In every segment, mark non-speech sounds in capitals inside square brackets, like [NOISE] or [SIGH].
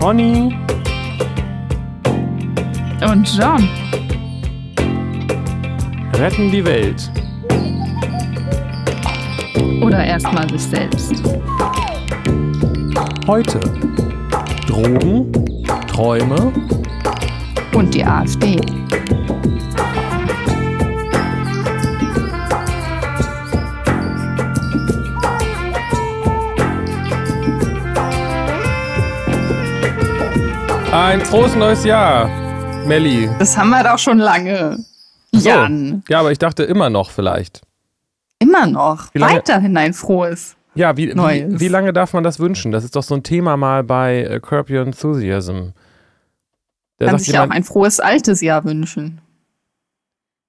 Conny Und John. retten die Welt. Oder erstmal sich selbst. Heute Drogen, Träume, Und die AfD. Ein frohes neues Jahr, Melli. Das haben wir doch schon lange. So. Jan. Ja, aber ich dachte immer noch vielleicht. Immer noch. Wie lange- Weiterhin ein frohes. Ja, wie, wie, Neues. wie lange darf man das wünschen? Das ist doch so ein Thema mal bei äh, Curb Your Enthusiasm. Da Kann sich ja auch ein frohes altes Jahr wünschen.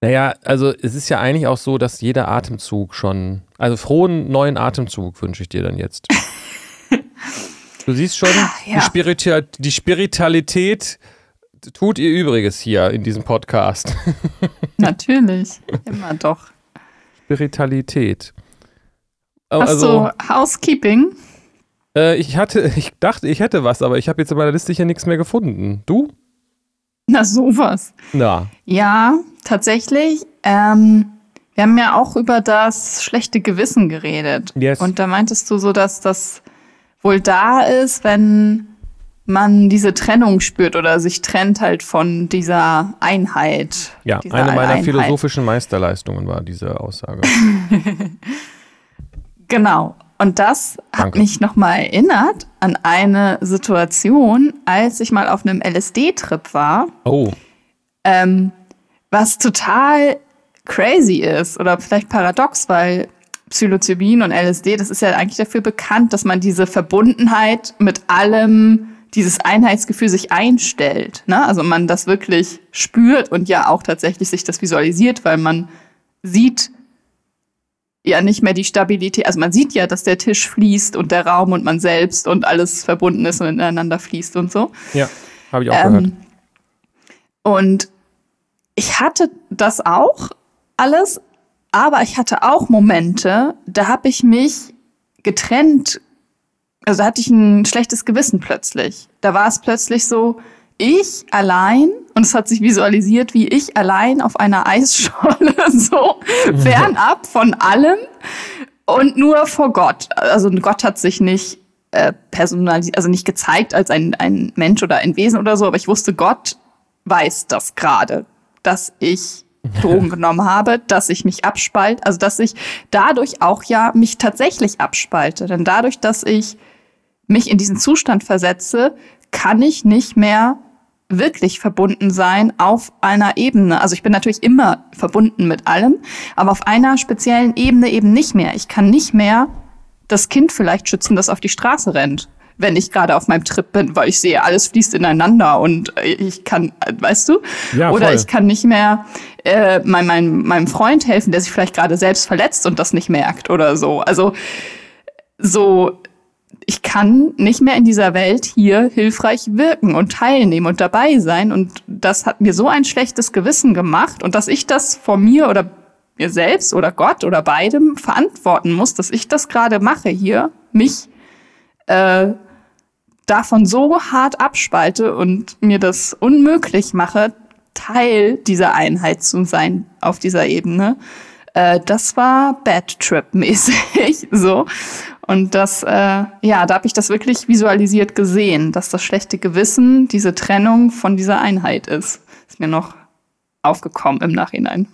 naja, also es ist ja eigentlich auch so, dass jeder Atemzug schon, also frohen neuen Atemzug wünsche ich dir dann jetzt. [LAUGHS] du siehst schon, ja. die, Spiritua die Spiritualität tut ihr Übriges hier in diesem Podcast. [LAUGHS] Natürlich. Immer doch. Spiritualität. Oh, Hast also, du Housekeeping? äh, ich hatte, [LAUGHS] ich dachte, ich hätte was, aber ich habe jetzt in meiner Liste hier nichts mehr gefunden. Du? Na, sowas. Na, Ja, tatsächlich. Ähm, wir haben ja auch über das schlechte Gewissen geredet. Yes. Und da meintest du so, dass das wohl da ist, wenn man diese Trennung spürt oder sich trennt halt von dieser Einheit. ja, dieser eine meiner Alleinheit. philosophischen Meisterleistungen war diese Aussage. [LAUGHS] Genau. Und das hat Danke. mich nochmal erinnert an eine Situation, als ich mal auf einem LSD-Trip war. Oh, Ähm, was total crazy ist oder vielleicht paradox, weil Psilocybin und LSD, das ist ja eigentlich dafür bekannt, dass man diese Verbundenheit mit allem, dieses Einheitsgefühl sich einstellt. Ne? Also man das wirklich spürt und ja auch tatsächlich sich das visualisiert, weil man sieht ja nicht mehr die Stabilität. Also man sieht ja, dass der Tisch fließt und der Raum und man selbst und alles verbunden ist und ineinander fließt und so. ja, habe ich auch gehört. Ähm, und ich hatte das auch alles, aber ich hatte auch Momente, da habe ich mich getrennt. Also hatte ich ein schlechtes Gewissen plötzlich. Da war es plötzlich so, ich allein, und es hat sich visualisiert, wie ich allein auf einer Eisscholle, [LAUGHS] so fernab von allem und nur vor Gott. Also Gott hat sich nicht äh, personalisiert, also nicht gezeigt als ein, ein Mensch oder ein Wesen oder so, aber ich wusste, Gott weiß das gerade, dass ich Drogen genommen habe, dass ich mich abspalte, also dass ich dadurch auch ja mich tatsächlich abspalte. Denn dadurch, dass ich mich in diesen Zustand versetze, kann ich nicht mehr wirklich verbunden sein auf einer Ebene. Also ich bin natürlich immer verbunden mit allem, aber auf einer speziellen Ebene eben nicht mehr. Ich kann nicht mehr das Kind vielleicht schützen, das auf die Straße rennt, wenn ich gerade auf meinem Trip bin, weil ich sehe, alles fließt ineinander und äh, ich kann, äh, weißt du? Ja, Oder voll. ich kann nicht mehr äh, mein, mein, meinem Freund helfen, der sich vielleicht gerade selbst verletzt und das nicht merkt oder so. Also so, ich kann nicht mehr in dieser Welt hier hilfreich wirken und teilnehmen und dabei sein. Und das hat mir so ein schlechtes Gewissen gemacht und dass ich das vor mir oder mir selbst oder Gott oder beidem verantworten muss, dass ich das gerade mache hier, mich äh, davon so hart abspalte und mir das unmöglich mache, Teil dieser Einheit zu sein auf dieser Ebene. Äh, das war Bad Trip mäßig [LAUGHS] so. Und das, äh, ja, da habe ich das wirklich visualisiert gesehen, dass das schlechte Gewissen diese Trennung von dieser Einheit ist. Ist mir noch aufgekommen im Nachhinein.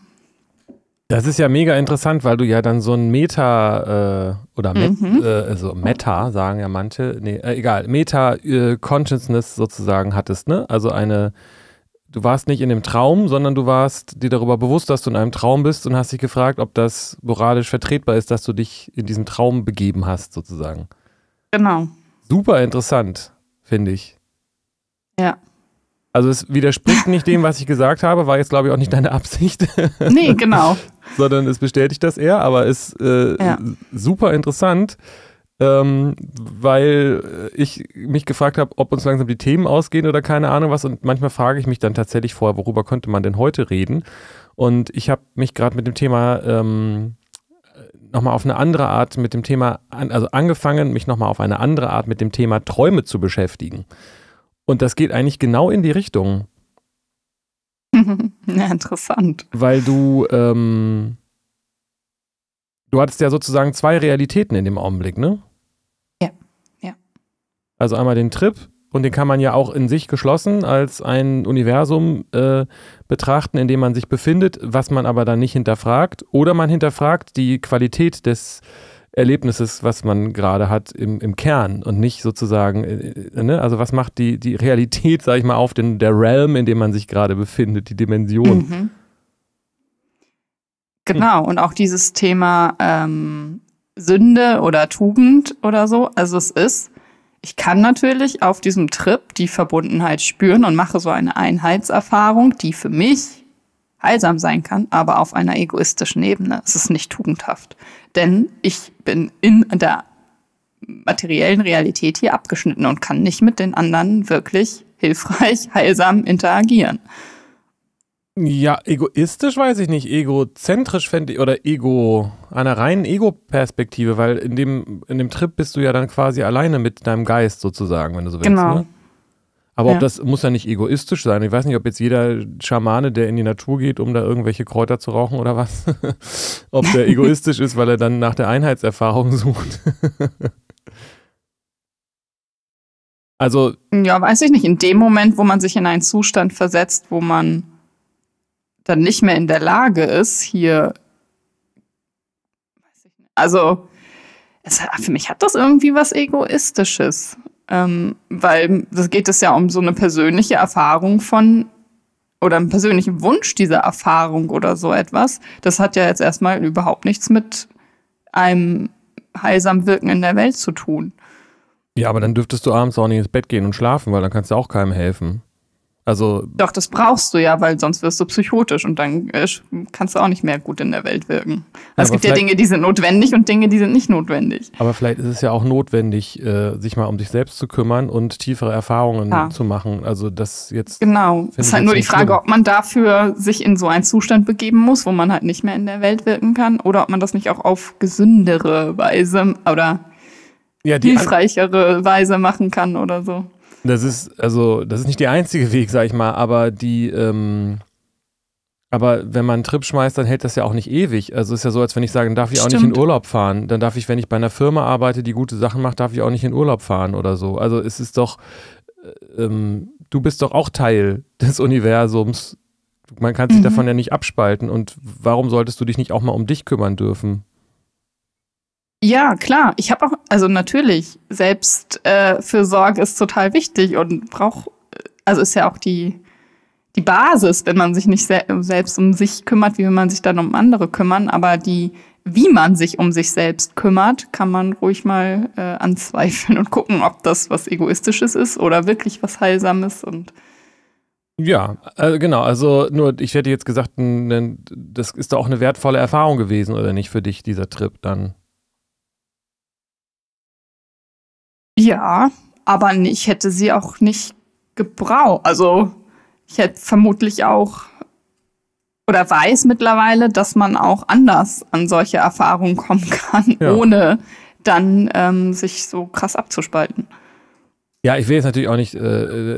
Das ist ja mega interessant, weil du ja dann so ein Meta äh, oder Met, Mhm. äh, also Meta sagen ja manche, nee, äh, egal, Meta äh, Consciousness sozusagen hattest, ne? Also eine, du warst nicht in dem Traum, sondern du warst dir darüber bewusst, dass du in einem Traum bist und hast dich gefragt, ob das moralisch vertretbar ist, dass du dich in diesem Traum begeben hast, sozusagen. Genau. Super interessant, finde ich. Ja. Also es widerspricht nicht dem, was ich gesagt habe, war jetzt glaube ich auch nicht deine Absicht. [LAUGHS] Nee, genau. [LAUGHS] sondern es bestätigt das eher, aber ist äh, Ja. super interessant, ähm, weil ich mich gefragt habe, ob uns langsam die Themen ausgehen oder keine Ahnung was und manchmal frage ich mich dann tatsächlich vorher, worüber könnte man denn heute reden und ich habe mich gerade mit dem Thema ähm, nochmal auf eine andere Art mit dem Thema, an, also angefangen, mich nochmal auf eine andere Art mit dem Thema Träume zu beschäftigen. Und das geht eigentlich genau in die Richtung. [LAUGHS] ja, interessant. Weil du, ähm, du hattest ja sozusagen zwei Realitäten in dem Augenblick, ne? Ja, ja. Also einmal den Trip und den kann man ja auch in sich geschlossen als ein Universum äh, betrachten, in dem man sich befindet, was man aber dann nicht hinterfragt. Oder man hinterfragt die Qualität des Erlebnisses, was man gerade hat im, im Kern und nicht sozusagen, äh, ne? also was macht die, die Realität, sag ich mal, auf den, der Realm, in dem man sich gerade befindet, die Dimension. Mhm. Genau, und auch dieses Thema ähm, Sünde oder Tugend oder so, also es ist, ich kann natürlich auf diesem Trip die Verbundenheit spüren und mache so eine Einheitserfahrung, die für mich heilsam sein kann, aber auf einer egoistischen Ebene. Es ist nicht tugendhaft. Denn ich bin in der materiellen Realität hier abgeschnitten und kann nicht mit den anderen wirklich hilfreich, [LAUGHS] heilsam interagieren. Ja, egoistisch weiß ich nicht. Egozentrisch fände ich, oder Ego, einer reinen Ego-Perspektive, weil in dem, in dem Trip bist du ja dann quasi alleine mit deinem Geist sozusagen, wenn du so willst. Genau. Ne? Aber ja. ob das muss ja nicht egoistisch sein. Ich weiß nicht, ob jetzt jeder Schamane, der in die Natur geht, um da irgendwelche Kräuter zu rauchen oder was, [LAUGHS] ob der egoistisch ist, weil er dann nach der Einheitserfahrung sucht. [LAUGHS] also. Ja, weiß ich nicht. In dem Moment, wo man sich in einen Zustand versetzt, wo man dann nicht mehr in der Lage ist, hier. Also, es, für mich hat das irgendwie was Egoistisches. Ähm, weil das geht es ja um so eine persönliche Erfahrung von oder einen persönlichen Wunsch dieser Erfahrung oder so etwas. Das hat ja jetzt erstmal überhaupt nichts mit einem heilsam Wirken in der Welt zu tun. Ja, aber dann dürftest du abends auch nicht ins Bett gehen und schlafen, weil dann kannst du auch keinem helfen. Also Doch, das brauchst du ja, weil sonst wirst du psychotisch und dann äh, kannst du auch nicht mehr gut in der Welt wirken. Also es gibt ja Dinge, die sind notwendig und Dinge, die sind nicht notwendig. Aber vielleicht ist es ja auch notwendig, äh, sich mal um sich selbst zu kümmern und tiefere Erfahrungen ja. zu machen. Also das jetzt. Genau. Es ist halt nur die Frage, schlimm. ob man dafür sich in so einen Zustand begeben muss, wo man halt nicht mehr in der Welt wirken kann, oder ob man das nicht auch auf gesündere Weise oder ja, hilfreichere Weise machen kann oder so. Das ist, also, das ist nicht der einzige Weg, sag ich mal, aber die, ähm, aber wenn man einen Trip schmeißt, dann hält das ja auch nicht ewig. Also es ist ja so, als wenn ich sage, dann darf ich Stimmt. auch nicht in Urlaub fahren. Dann darf ich, wenn ich bei einer Firma arbeite, die gute Sachen macht, darf ich auch nicht in Urlaub fahren oder so. Also es ist doch, äh, ähm, du bist doch auch Teil [LAUGHS] des Universums. Man kann sich mhm. davon ja nicht abspalten. Und warum solltest du dich nicht auch mal um dich kümmern dürfen? Ja, klar. Ich habe auch, also natürlich, Selbstfürsorge äh, ist total wichtig und braucht, also ist ja auch die, die Basis, wenn man sich nicht se selbst um sich kümmert, wie will man sich dann um andere kümmern, aber die, wie man sich um sich selbst kümmert, kann man ruhig mal äh, anzweifeln und gucken, ob das was Egoistisches ist oder wirklich was Heilsames und ja, äh, genau. Also nur, ich hätte jetzt gesagt, das ist doch auch eine wertvolle Erfahrung gewesen, oder nicht, für dich, dieser Trip dann? Ja, aber ich hätte sie auch nicht gebraucht. Also ich hätte vermutlich auch oder weiß mittlerweile, dass man auch anders an solche Erfahrungen kommen kann, ja. ohne dann ähm, sich so krass abzuspalten. Ja, ich will jetzt natürlich auch nicht äh,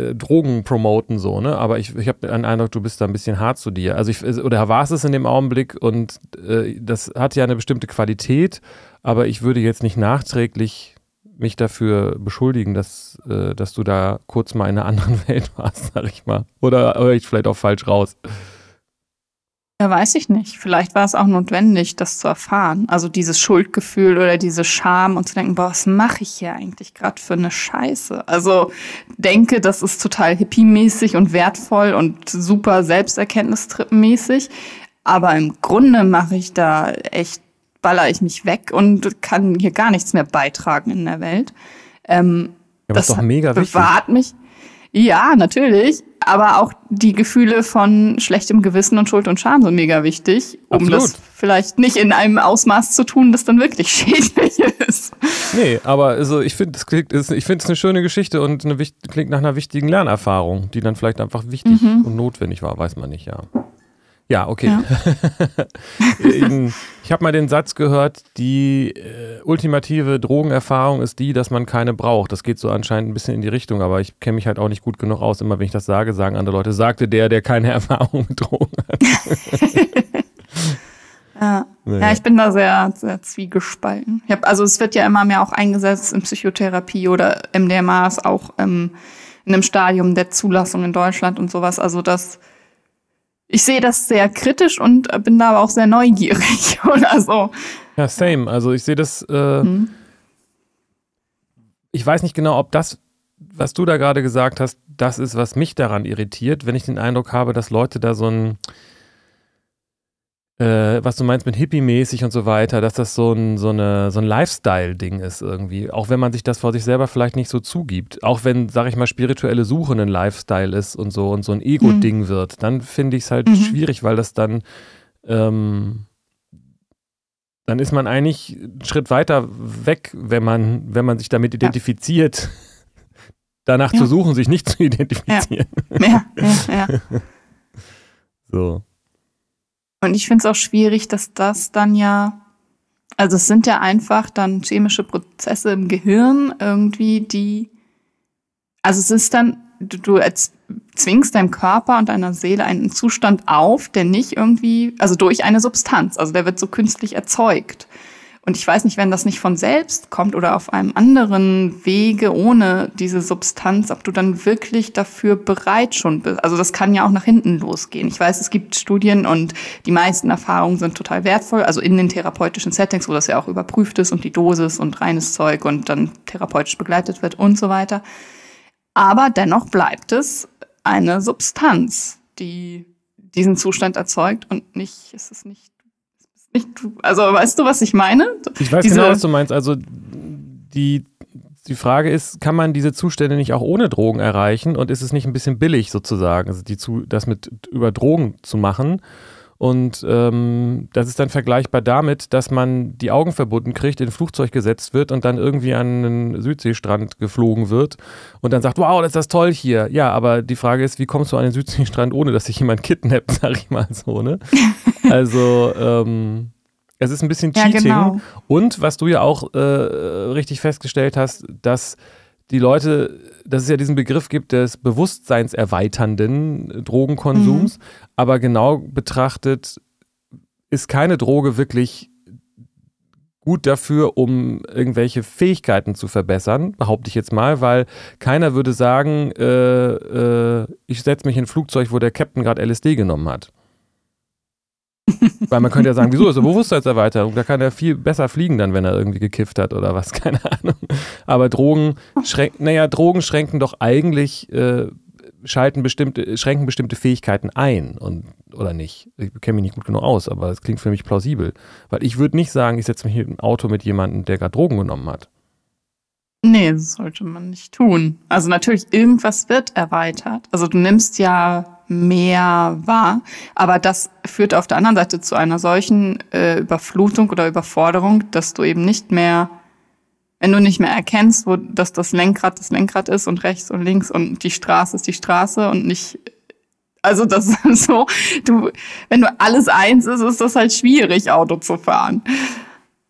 äh Drogen promoten, so, ne? Aber ich, ich habe den Eindruck, du bist da ein bisschen hart zu dir. Also ich, oder war es in dem Augenblick und äh, das hat ja eine bestimmte Qualität, aber ich würde jetzt nicht nachträglich mich dafür beschuldigen, dass, äh, dass du da kurz mal in einer anderen [LAUGHS] Welt warst, sag ich mal. Oder höre ich vielleicht auch falsch raus? Ja, weiß ich nicht. Vielleicht war es auch notwendig, das zu erfahren. Also dieses Schuldgefühl oder diese Scham und zu denken, boah, was mache ich hier eigentlich gerade für eine Scheiße? Also denke, das ist total hippie-mäßig und wertvoll und super Selbsterkenntnistrippenmäßig. Aber im Grunde mache ich da echt baller ich mich weg und kann hier gar nichts mehr beitragen in der Welt. Ähm, ja, das ist doch mega wichtig. bewahrt mich. Ja, natürlich. Aber auch die Gefühle von schlechtem Gewissen und Schuld und Scham sind mega wichtig, um Absolut. das vielleicht nicht in einem Ausmaß zu tun, das dann wirklich [LAUGHS] schädlich ist. Nee, aber also ich finde, es ich finde es eine schöne Geschichte und eine, klingt nach einer wichtigen Lernerfahrung, die dann vielleicht einfach wichtig mhm. und notwendig war, weiß man nicht, ja. Ja, okay. Ja. [LAUGHS] ich habe mal den Satz gehört, die äh, ultimative Drogenerfahrung ist die, dass man keine braucht. Das geht so anscheinend ein bisschen in die Richtung, aber ich kenne mich halt auch nicht gut genug aus. Immer wenn ich das sage, sagen andere Leute, sagte der, der keine [LAUGHS] Erfahrung mit Drogen hat. [LAUGHS] ja. Naja. ja, ich bin da sehr, sehr zwiegespalten. Hab, also es wird ja immer mehr auch eingesetzt in Psychotherapie oder MDMA ist auch ähm, in einem Stadium der Zulassung in Deutschland und sowas. Also das ich sehe das sehr kritisch und bin da aber auch sehr neugierig [LAUGHS] oder so. Ja, same. Also ich sehe das, äh, hm. ich weiß nicht genau, ob das, was du da gerade gesagt hast, das ist, was mich daran irritiert, wenn ich den Eindruck habe, dass Leute da so ein, äh, was du meinst mit Hippie-mäßig und so weiter, dass das so ein, so so ein Lifestyle-Ding ist irgendwie. Auch wenn man sich das vor sich selber vielleicht nicht so zugibt. Auch wenn, sag ich mal, spirituelle Suche ein Lifestyle ist und so und so ein Ego-Ding mhm. wird, dann finde ich es halt mhm. schwierig, weil das dann, ähm, dann ist man eigentlich einen Schritt weiter weg, wenn man, wenn man sich damit identifiziert. [LAUGHS] Ja. Danach ja. zu suchen, sich nicht zu identifizieren. Ja, ja, [LAUGHS] ja. so. Und ich finde es auch schwierig, dass das dann ja, also es sind ja einfach dann chemische Prozesse im Gehirn irgendwie, die, also es ist dann, du, du zwingst deinem Körper und deiner Seele einen Zustand auf, der nicht irgendwie, also durch eine Substanz, also der wird so künstlich erzeugt. Und ich weiß nicht, wenn das nicht von selbst kommt oder auf einem anderen Wege ohne diese Substanz, ob du dann wirklich dafür bereit schon bist. Also das kann ja auch nach hinten losgehen. Ich weiß, es gibt Studien und die meisten Erfahrungen sind total wertvoll. Also in den therapeutischen Settings, wo das ja auch überprüft ist und die Dosis und reines Zeug und dann therapeutisch begleitet wird und so weiter. Aber dennoch bleibt es eine Substanz, die diesen Zustand erzeugt und nicht, ist es nicht ich, also weißt du, was ich meine? Ich weiß Diese, genau, was du meinst. Also die, die Frage ist, kann man diese Zustände nicht auch ohne Drogen erreichen und ist es nicht ein bisschen billig sozusagen, also die zu, das mit über Drogen zu machen? Und ähm, das ist dann vergleichbar damit, dass man die Augen verbunden kriegt, in ein Flugzeug gesetzt wird und dann irgendwie an einen Südseestrand geflogen wird und dann sagt, wow, das ist das toll hier. Ja, aber die Frage ist, wie kommst du an den Südseestrand, ohne dass sich jemand [LAUGHS] kidnappt, sag ich mal so, ne? [LAUGHS] Also, ähm, es ist ein bisschen Cheating. Ja, genau. Und was du ja auch äh, richtig festgestellt hast, dass die Leute, dass es ja diesen Begriff gibt des bewusstseinserweiternden Drogenkonsums, mhm. aber genau betrachtet ist keine Droge wirklich gut dafür, um irgendwelche Fähigkeiten zu verbessern, behaupte ich jetzt mal, weil keiner würde sagen, äh, äh, ich setze mich in ein Flugzeug, wo der Captain gerade LSD genommen hat. Weil man könnte ja sagen, wieso ist er Bewusstseinserweiterung? Da kann er viel besser fliegen dann, wenn er irgendwie gekifft hat oder was, [LAUGHS] keine Ahnung. Aber Drogen schränken, naja, Drogen schränken doch eigentlich, äh, schalten bestimmte, schränken bestimmte Fähigkeiten ein und oder nicht. Ich kenne mich nicht gut genug aus, aber es klingt für mich plausibel. Weil ich würde nicht sagen, ich setze mich im Auto mit jemandem, der gerade Drogen genommen hat. Nee, das sollte man nicht tun. Also natürlich, irgendwas wird erweitert. Also du nimmst ja mehr wahr, aber das führt auf der anderen Seite zu einer solchen äh, Überflutung oder Überforderung, dass du eben nicht mehr, wenn du nicht mehr erkennst, wo, dass das Lenkrad das Lenkrad ist und rechts und links und die Straße ist die Straße und nicht also das [LAUGHS] ist so, du, wenn du alles eins ist, ist das halt schwierig, Auto zu fahren.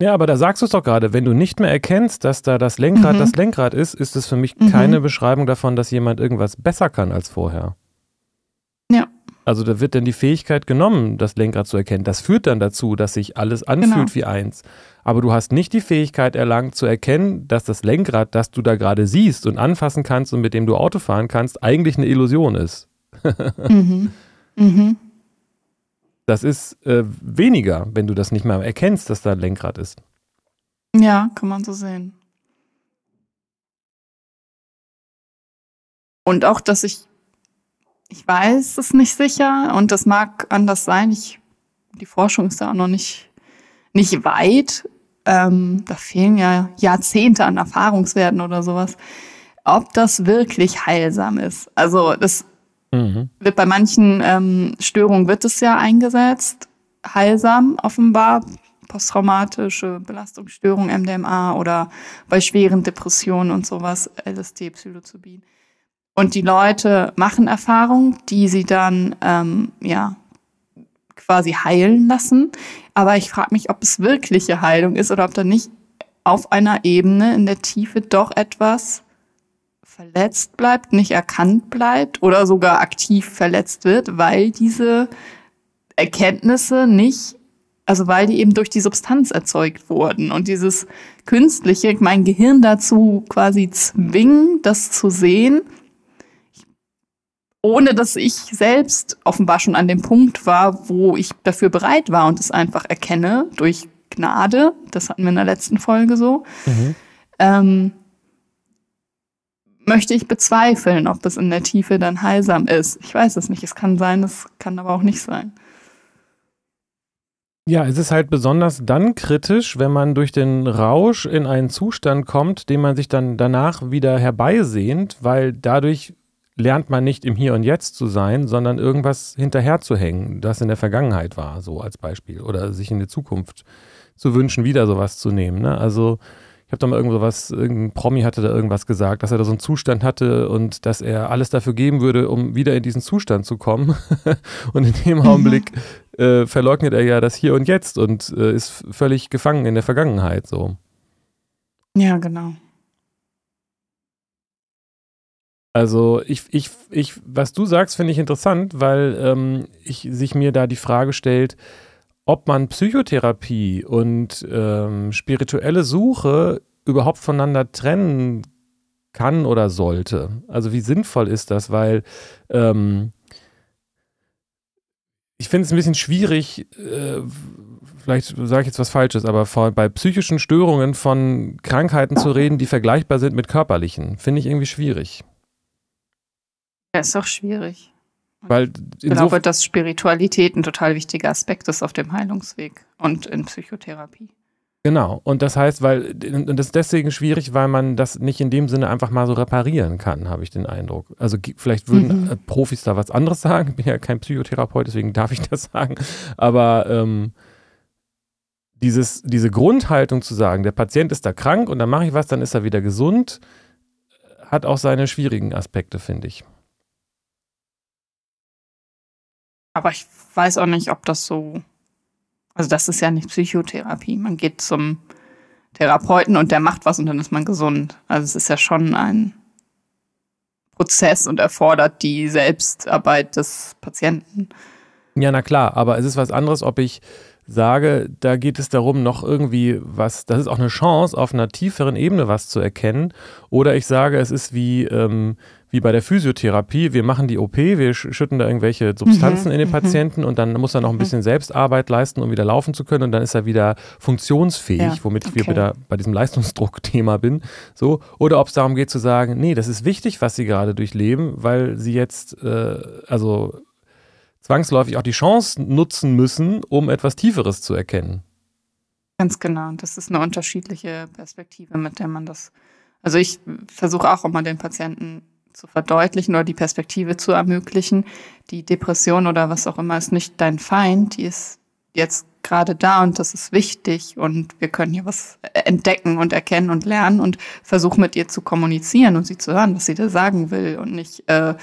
Ja, aber da sagst du es doch gerade, wenn du nicht mehr erkennst, dass da das Lenkrad mhm. das Lenkrad ist, ist es für mich mhm. keine Beschreibung davon, dass jemand irgendwas besser kann als vorher. Also da wird dann die Fähigkeit genommen, das Lenkrad zu erkennen. Das führt dann dazu, dass sich alles anfühlt genau. wie eins. Aber du hast nicht die Fähigkeit erlangt zu erkennen, dass das Lenkrad, das du da gerade siehst und anfassen kannst und mit dem du Auto fahren kannst, eigentlich eine Illusion ist. [LAUGHS] mhm. Mhm. Das ist äh, weniger, wenn du das nicht mehr erkennst, dass da ein Lenkrad ist. Ja, kann man so sehen. Und auch, dass ich, ich weiß es nicht sicher und das mag anders sein. Ich, die Forschung ist da auch noch nicht, nicht weit. Ähm, da fehlen ja Jahrzehnte an Erfahrungswerten oder sowas. Ob das wirklich heilsam ist. Also das Mhm. Wird bei manchen ähm, Störungen wird es ja eingesetzt, heilsam offenbar, posttraumatische Belastungsstörung, MDMA oder bei schweren Depressionen und sowas, LSD, Psilocybin. Und die Leute machen Erfahrungen, die sie dann ähm, ja quasi heilen lassen. Aber ich frage mich, ob es wirkliche Heilung ist oder ob da nicht auf einer Ebene in der Tiefe doch etwas verletzt bleibt, nicht erkannt bleibt oder sogar aktiv verletzt wird, weil diese Erkenntnisse nicht, also weil die eben durch die Substanz erzeugt wurden und dieses künstliche, mein Gehirn dazu quasi zwingen, das zu sehen, ohne dass ich selbst offenbar schon an dem Punkt war, wo ich dafür bereit war und es einfach erkenne durch Gnade. Das hatten wir in der letzten Folge so. Mhm. Ähm, möchte ich bezweifeln, ob das in der Tiefe dann heilsam ist. Ich weiß es nicht. Es kann sein, es kann aber auch nicht sein. Ja, es ist halt besonders dann kritisch, wenn man durch den Rausch in einen Zustand kommt, den man sich dann danach wieder herbeisehnt, weil dadurch lernt man nicht im Hier und Jetzt zu sein, sondern irgendwas hinterher zu hängen, das in der Vergangenheit war, so als Beispiel. Oder sich in die Zukunft zu wünschen, wieder sowas zu nehmen. Ne? Also ich habe da mal irgendwo was, irgendein Promi hatte da irgendwas gesagt, dass er da so einen Zustand hatte und dass er alles dafür geben würde, um wieder in diesen Zustand zu kommen. [LAUGHS] und in dem Augenblick mhm. äh, verleugnet er ja das Hier und Jetzt und äh, ist völlig gefangen in der Vergangenheit so. Ja, genau. Also ich, ich, ich, was du sagst, finde ich interessant, weil ähm, ich, sich mir da die Frage stellt, ob man Psychotherapie und ähm, spirituelle Suche überhaupt voneinander trennen kann oder sollte. Also wie sinnvoll ist das? Weil ähm, ich finde es ein bisschen schwierig, äh, vielleicht sage ich jetzt was Falsches, aber vor, bei psychischen Störungen von Krankheiten zu reden, die vergleichbar sind mit körperlichen, finde ich irgendwie schwierig. Ja, ist doch schwierig. Weil ich glaube, dass Spiritualität ein total wichtiger Aspekt ist auf dem Heilungsweg und in Psychotherapie. Genau. Und das heißt, weil, und das ist deswegen schwierig, weil man das nicht in dem Sinne einfach mal so reparieren kann, habe ich den Eindruck. Also vielleicht würden mhm. Äh, Profis da was anderes [LAUGHS] sagen. Ich bin ja kein Psychotherapeut, deswegen darf ich das sagen. Aber ähm, dieses, diese Grundhaltung zu sagen, der Patient ist da krank und dann mache ich was, dann ist er wieder gesund, hat auch seine schwierigen Aspekte, finde ich. Aber ich weiß auch nicht, ob das so. Also, das ist ja nicht Psychotherapie. Man geht zum Therapeuten und der macht was und dann ist man gesund. Also, es ist ja schon ein Prozess und erfordert die Selbstarbeit des Patienten. Ja, na klar, aber es ist was anderes, ob ich sage, da geht es darum, noch irgendwie was, das ist auch eine Chance, auf einer tieferen Ebene was zu erkennen. Oder ich sage, es ist wie, ähm, wie bei der Physiotherapie, wir machen die OP, wir schütten da irgendwelche Substanzen mhm, in den mhm. Patienten und dann muss er noch ein mhm. bisschen Selbstarbeit leisten, um wieder laufen zu können und dann ist er wieder funktionsfähig, ja, womit ich okay. wieder bei diesem Leistungsdruckthema bin. So. Oder ob es darum geht zu sagen, nee, das ist wichtig, was sie gerade durchleben, weil sie jetzt, äh, also zwangsläufig auch die Chance nutzen müssen, um etwas Tieferes zu erkennen. Ganz genau. Das ist eine unterschiedliche Perspektive, mit der man das. Also ich versuche auch immer den Patienten zu verdeutlichen oder die Perspektive zu ermöglichen. Die Depression oder was auch immer ist nicht dein Feind, die ist jetzt gerade da und das ist wichtig und wir können hier was entdecken und erkennen und lernen und versuchen mit ihr zu kommunizieren und sie zu hören, was sie da sagen will und nicht äh,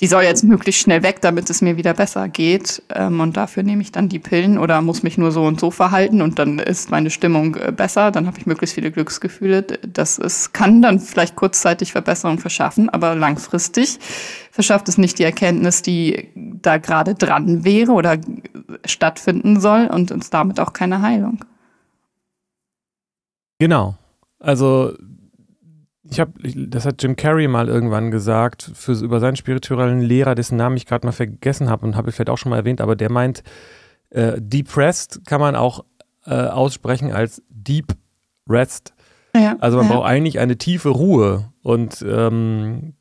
die soll jetzt möglichst schnell weg, damit es mir wieder besser geht. Ähm, und dafür nehme ich dann die Pillen oder muss mich nur so und so verhalten und dann ist meine Stimmung äh, besser. Dann habe ich möglichst viele Glücksgefühle. Das ist, kann dann vielleicht kurzzeitig Verbesserung verschaffen, aber langfristig verschafft es nicht die Erkenntnis, die da gerade dran wäre oder stattfinden soll und uns damit auch keine Heilung. Genau. Also ich habe, das hat Jim Carrey mal irgendwann gesagt, für, über seinen spirituellen Lehrer, dessen Namen ich gerade mal vergessen habe und habe ich vielleicht auch schon mal erwähnt, aber der meint, äh, depressed kann man auch äh, aussprechen als deep rest. Ja, also man ja. braucht eigentlich eine tiefe Ruhe und ähm,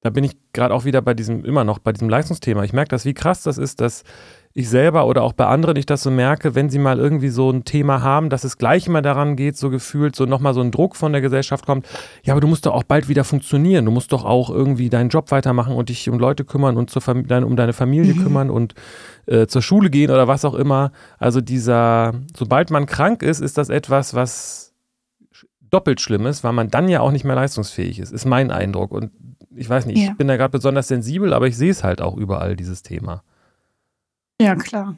da bin ich gerade auch wieder bei diesem, immer noch bei diesem Leistungsthema. Ich merke das, wie krass das ist, dass ich selber oder auch bei anderen ich das so merke, wenn sie mal irgendwie so ein Thema haben, dass es gleich immer daran geht, so gefühlt, so nochmal so ein Druck von der Gesellschaft kommt, ja, aber du musst doch auch bald wieder funktionieren, du musst doch auch irgendwie deinen Job weitermachen und dich um Leute kümmern und zur um deine Familie mhm. kümmern und äh, zur Schule gehen oder was auch immer. Also dieser, sobald man krank ist, ist das etwas, was doppelt schlimm ist, weil man dann ja auch nicht mehr leistungsfähig ist, ist mein Eindruck. Und ich weiß nicht, ja. ich bin da gerade besonders sensibel, aber ich sehe es halt auch überall, dieses Thema. Ja, klar.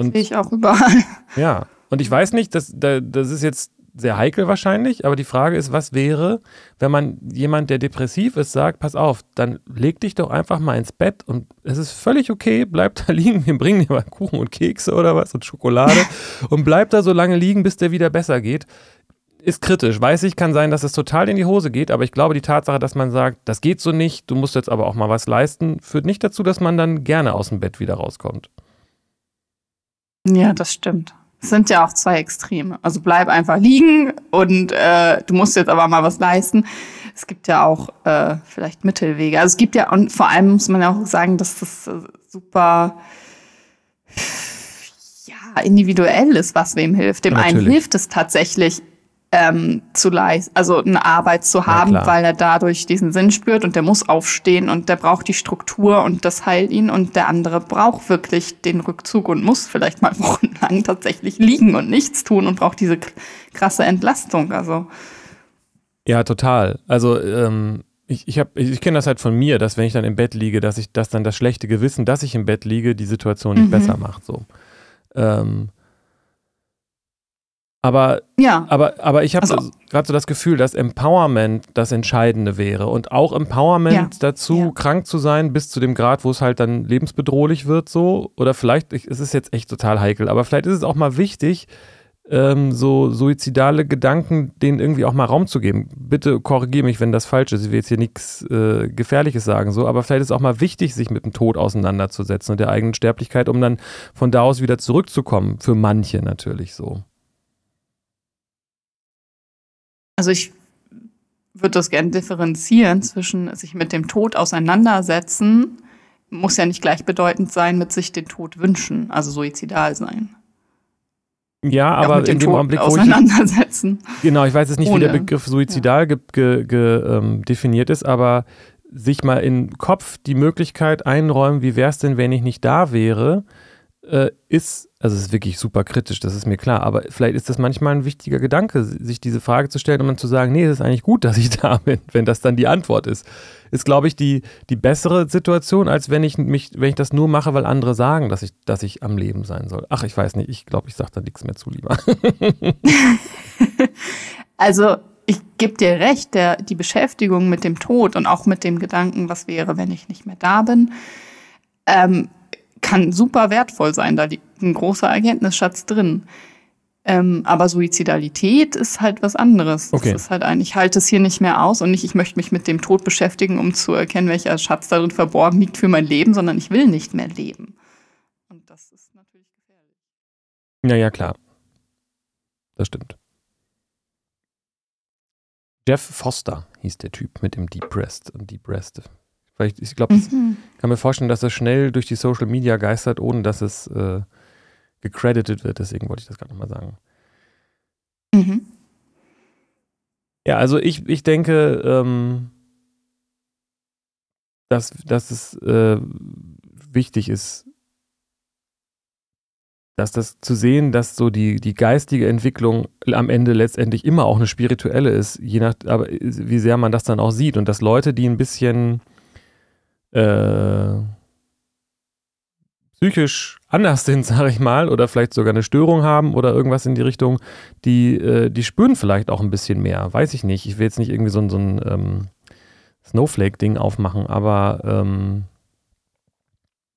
Sehe ich auch überall. [LAUGHS] Ja, und ich weiß nicht, das, das ist jetzt sehr heikel wahrscheinlich, aber die Frage ist, was wäre, wenn man jemand, der depressiv ist, sagt, pass auf, dann leg dich doch einfach mal ins Bett und es ist völlig okay, bleib da [LAUGHS] liegen, wir bringen dir mal Kuchen und Kekse oder was und Schokolade [LAUGHS] und bleib da so lange liegen, bis der wieder besser geht. Ist kritisch. Weiß ich, kann sein, dass es total in die Hose geht, aber ich glaube, die Tatsache, dass man sagt, das geht so nicht, du musst jetzt aber auch mal was leisten, führt nicht dazu, dass man dann gerne aus dem Bett wieder rauskommt. Ja, das stimmt. Es sind ja auch zwei Extreme. Also bleib einfach liegen und äh, du musst jetzt aber mal was leisten. Es gibt ja auch äh, vielleicht Mittelwege. Also es gibt ja, und vor allem muss man ja auch sagen, dass das äh, super ja, individuell ist, was wem hilft. Dem Natürlich. einen hilft es tatsächlich, ähm, zu leisten, also eine Arbeit zu haben, weil er dadurch diesen Sinn spürt und der muss aufstehen und der braucht die Struktur und das heilt ihn und der andere braucht wirklich den Rückzug und muss vielleicht mal [LAUGHS] wochenlang tatsächlich liegen und nichts tun und braucht diese krasse Entlastung. Also ja, total. Also ähm, ich, ich, hab, ich, ich kenne das halt von mir, dass wenn ich dann im Bett liege, dass ich, dass dann das schlechte Gewissen, dass ich im Bett liege, die Situation nicht mhm. besser macht. So. Ähm, aber, ja. aber, aber ich habe also, gerade so das Gefühl, dass Empowerment das Entscheidende wäre und auch Empowerment ja. dazu, ja. krank zu sein, bis zu dem Grad, wo es halt dann lebensbedrohlich wird, so. Oder vielleicht, ich, es ist jetzt echt total heikel, aber vielleicht ist es auch mal wichtig, ähm, so suizidale Gedanken denen irgendwie auch mal Raum zu geben. Bitte korrigiere mich, wenn das falsch ist. Ich will jetzt hier nichts äh, Gefährliches sagen, so, aber vielleicht ist es auch mal wichtig, sich mit dem Tod auseinanderzusetzen und der eigenen Sterblichkeit, um dann von da aus wieder zurückzukommen. Für manche natürlich so. Also ich würde das gerne differenzieren zwischen sich mit dem Tod auseinandersetzen, muss ja nicht gleichbedeutend sein mit sich den Tod wünschen, also suizidal sein. Ja, aber in dem Tod Augenblick, wo auseinandersetzen. Ich, genau, ich weiß jetzt nicht, Ohne. wie der Begriff suizidal ja. ge, ge, ge, ähm, definiert ist, aber sich mal im Kopf die Möglichkeit einräumen, wie wäre es denn, wenn ich nicht da wäre, äh, ist, also es ist wirklich super kritisch, das ist mir klar, aber vielleicht ist das manchmal ein wichtiger Gedanke, sich diese Frage zu stellen und dann zu sagen, nee, es ist eigentlich gut, [LAUGHS] dass ich da bin, wenn das dann die Antwort ist. Ist, glaube ich, die, die bessere Situation, als wenn ich mich, wenn ich das nur mache, weil andere sagen, dass ich, dass ich am Leben sein soll. Ach, ich weiß nicht, ich glaube, ich sage da nichts mehr zu lieber. [LAUGHS] also ich gebe dir recht, der, die Beschäftigung mit dem Tod und auch mit dem Gedanken, was wäre, wenn ich nicht mehr da bin, ähm, kann super wertvoll sein. Da liegt ein großer Erkenntnisschatz drin. Ähm, aber Suizidalität ist halt was anderes. Okay. Das ist halt ein, ich halte es hier nicht mehr aus und nicht, ich möchte mich mit dem Tod beschäftigen, um zu erkennen, welcher Schatz darin verborgen liegt für mein Leben, sondern ich will nicht mehr leben. Und das ist natürlich gefährlich. Ja, ja, klar. Das stimmt. Jeff Foster hieß der Typ mit dem Deep Breast und Deep Breast weil ich, ich glaube, mhm. kann mir vorstellen, dass das schnell durch die Social Media geistert, ohne dass es äh, gecredited wird. Deswegen wollte ich das gerade nochmal sagen. Mhm. Ja, also ich, ich denke, ähm, dass, dass es äh, wichtig ist, dass das zu sehen, dass so die, die geistige Entwicklung am Ende letztendlich immer auch eine spirituelle ist, je nach, aber wie sehr man das dann auch sieht und dass Leute, die ein bisschen äh, psychisch anders sind, [LAUGHS] sage ich mal, oder vielleicht sogar eine Störung haben oder irgendwas in die Richtung, die, äh, die spüren vielleicht auch ein bisschen mehr. Weiß ich nicht. Ich will jetzt nicht irgendwie so, so ein ähm, Snowflake-Ding aufmachen, aber. Ähm,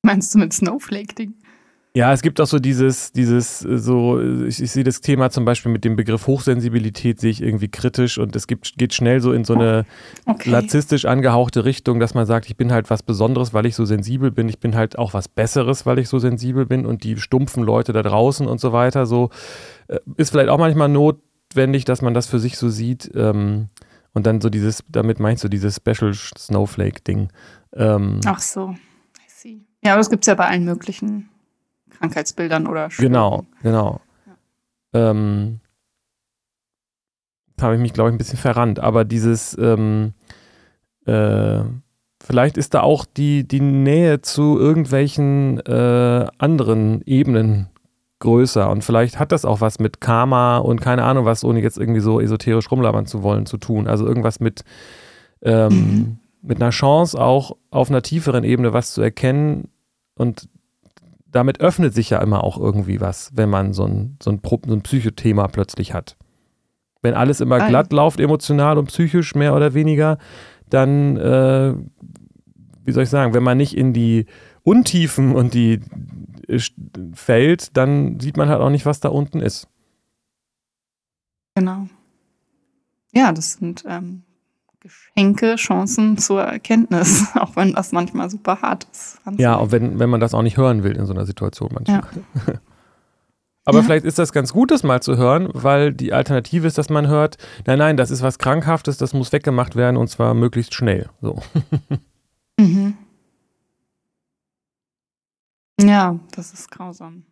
Meinst du mit Snowflake-Ding? Ja, es gibt auch so dieses, dieses, äh, so, ich, ich, sehe das Thema zum Beispiel mit dem Begriff Hochsensibilität, sehe ich irgendwie kritisch und es gibt, geht schnell so in so eine okay. narzisstisch angehauchte Richtung, dass man sagt, ich bin halt was Besonderes, weil ich so sensibel bin, ich bin halt auch was Besseres, weil ich so sensibel bin und die stumpfen Leute da draußen und so weiter, so, äh, ist vielleicht auch manchmal notwendig, dass man das für sich so sieht ähm, und dann so dieses, damit meinst du dieses Special Snowflake-Ding. Ähm, Ach so, I see. Ja, aber das gibt es ja bei allen möglichen Krankheitsbildern oder Störungen. Genau, genau. Ja. Ähm, habe ich mich, glaube ich, ein bisschen verrannt. Aber dieses, ähm, äh, vielleicht ist da auch die, die Nähe zu irgendwelchen äh, anderen Ebenen größer. Und vielleicht hat das auch was mit Karma und keine Ahnung was, ohne jetzt irgendwie so esoterisch rumlabern zu wollen, zu tun. Also irgendwas mit, ähm, mhm. mit einer Chance auch auf einer tieferen Ebene was zu erkennen und damit öffnet sich ja immer auch irgendwie was, wenn man so ein, so ein, so ein Psychothema plötzlich hat. Wenn alles immer glatt läuft, emotional und psychisch mehr oder weniger, dann, äh, wie soll ich sagen, wenn man nicht in die Untiefen und die äh, fällt, dann sieht man halt auch nicht, was da unten ist. Genau. Ja, das sind ähm, Geschenke, Chancen zur Erkenntnis, [LAUGHS] auch wenn das manchmal super hart ist. Ja, und wenn, wenn man das auch nicht hören will in so einer Situation manchmal. Ja. [LAUGHS] Aber ja. vielleicht ist das ganz gut, das mal zu hören, weil die Alternative ist, dass man hört, nein, nein, das ist was Krankhaftes, das muss weggemacht werden und zwar möglichst schnell. So. [LAUGHS] Mhm. Ja, das ist grausam.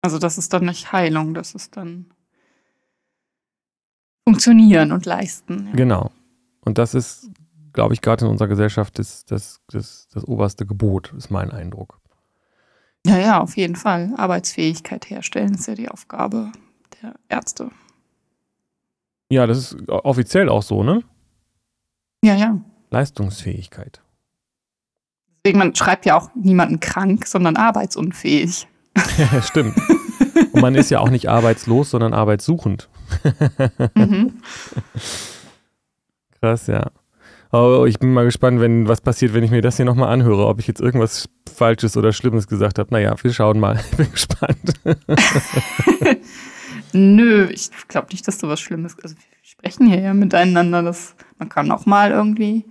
Also das ist dann nicht Heilung, das ist dann funktionieren und leisten. Ja. Genau. Und das ist, glaube ich, gerade in unserer Gesellschaft das, das, das, das oberste Gebot, ist mein Eindruck. Ja, ja, auf jeden Fall. Arbeitsfähigkeit herstellen ist ja die Aufgabe der Ärzte. Ja, das ist offiziell auch so, ne? Ja, ja. Leistungsfähigkeit. Deswegen, man schreibt ja auch niemanden krank, sondern arbeitsunfähig. [LAUGHS] Ja, stimmt. Und man ist ja auch nicht arbeitslos, sondern arbeitssuchend. mhm. Krass, ja. Oh, ich bin mal gespannt, wenn was passiert, wenn ich mir das hier nochmal anhöre, ob ich jetzt irgendwas Falsches oder Schlimmes gesagt habe. Naja, wir schauen mal. [LAUGHS] Ich bin gespannt. [LAUGHS] Nö, ich glaube nicht, dass du was Schlimmes. Also wir sprechen hier ja miteinander. dass man kann auch mal irgendwie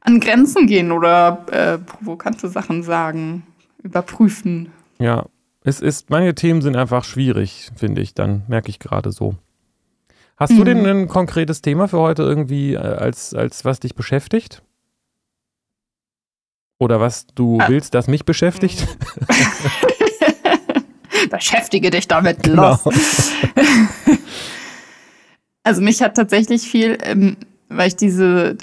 an Grenzen gehen oder äh, provokante Sachen sagen, überprüfen. Ja, es ist, manche Themen sind einfach schwierig, finde ich, dann merke ich gerade so. Hast mhm. du denn ein konkretes Thema für heute irgendwie, äh, als, als was dich beschäftigt? Oder was du ah. willst, das mich beschäftigt? [LAUGHS] Beschäftige dich damit, genau. los. [LAUGHS] also mich hat tatsächlich viel, ähm, weil ich diese,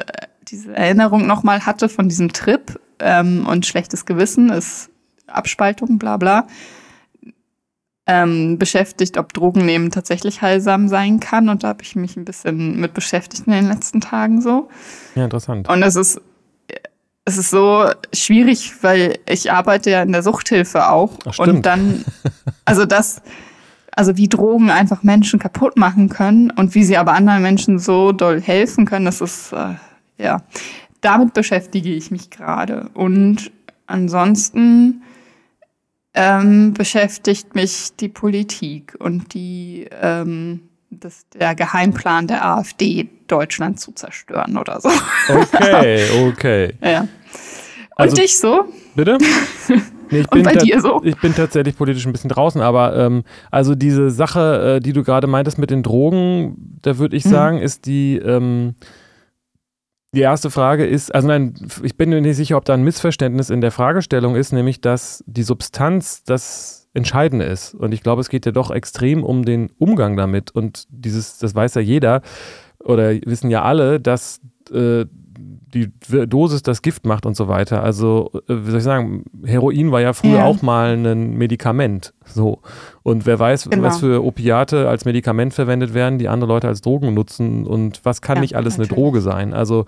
diese Erinnerung nochmal hatte von diesem Trip ähm, und schlechtes Gewissen ist Abspaltung, bla bla ähm, beschäftigt, ob Drogennehmen tatsächlich heilsam sein kann. Und da habe ich mich ein bisschen mit beschäftigt in den letzten Tagen so. Ja, interessant. Und es ist, es ist so schwierig, weil ich arbeite ja in der Suchthilfe auch. Ach, und dann, [LAUGHS] also das, also wie Drogen einfach Menschen kaputt machen können und wie sie aber anderen Menschen so doll helfen können, das ist, äh, ja, damit beschäftige ich mich gerade. Und ansonsten ähm, beschäftigt mich die Politik und die, ähm, das, der Geheimplan der AfD, Deutschland zu zerstören oder so. Okay, [LAUGHS] okay. ja. Und also, dich so? Bitte? [LAUGHS] Nee, und bei dir so? Ich bin tatsächlich politisch ein bisschen draußen, aber ähm, also diese Sache, äh, die du gerade meintest mit den Drogen, da würde ich mhm. sagen, ist die ähm, die erste Frage ist, also nein, ich bin mir nicht sicher, ob da ein Missverständnis in der Fragestellung ist, nämlich dass die Substanz das Entscheidende ist. Und ich glaube, es geht ja doch extrem um den Umgang damit. Und dieses, das weiß ja jeder oder wissen ja alle, dass äh, die Dosis das Gift macht und so weiter. Also, äh, wie soll ich sagen, Heroin war ja früher ja. auch mal ein Medikament. So. Und wer weiß, genau. was für Opiate als Medikament verwendet werden, die andere Leute als Drogen nutzen und was kann ja, nicht alles natürlich. eine Droge sein. Also,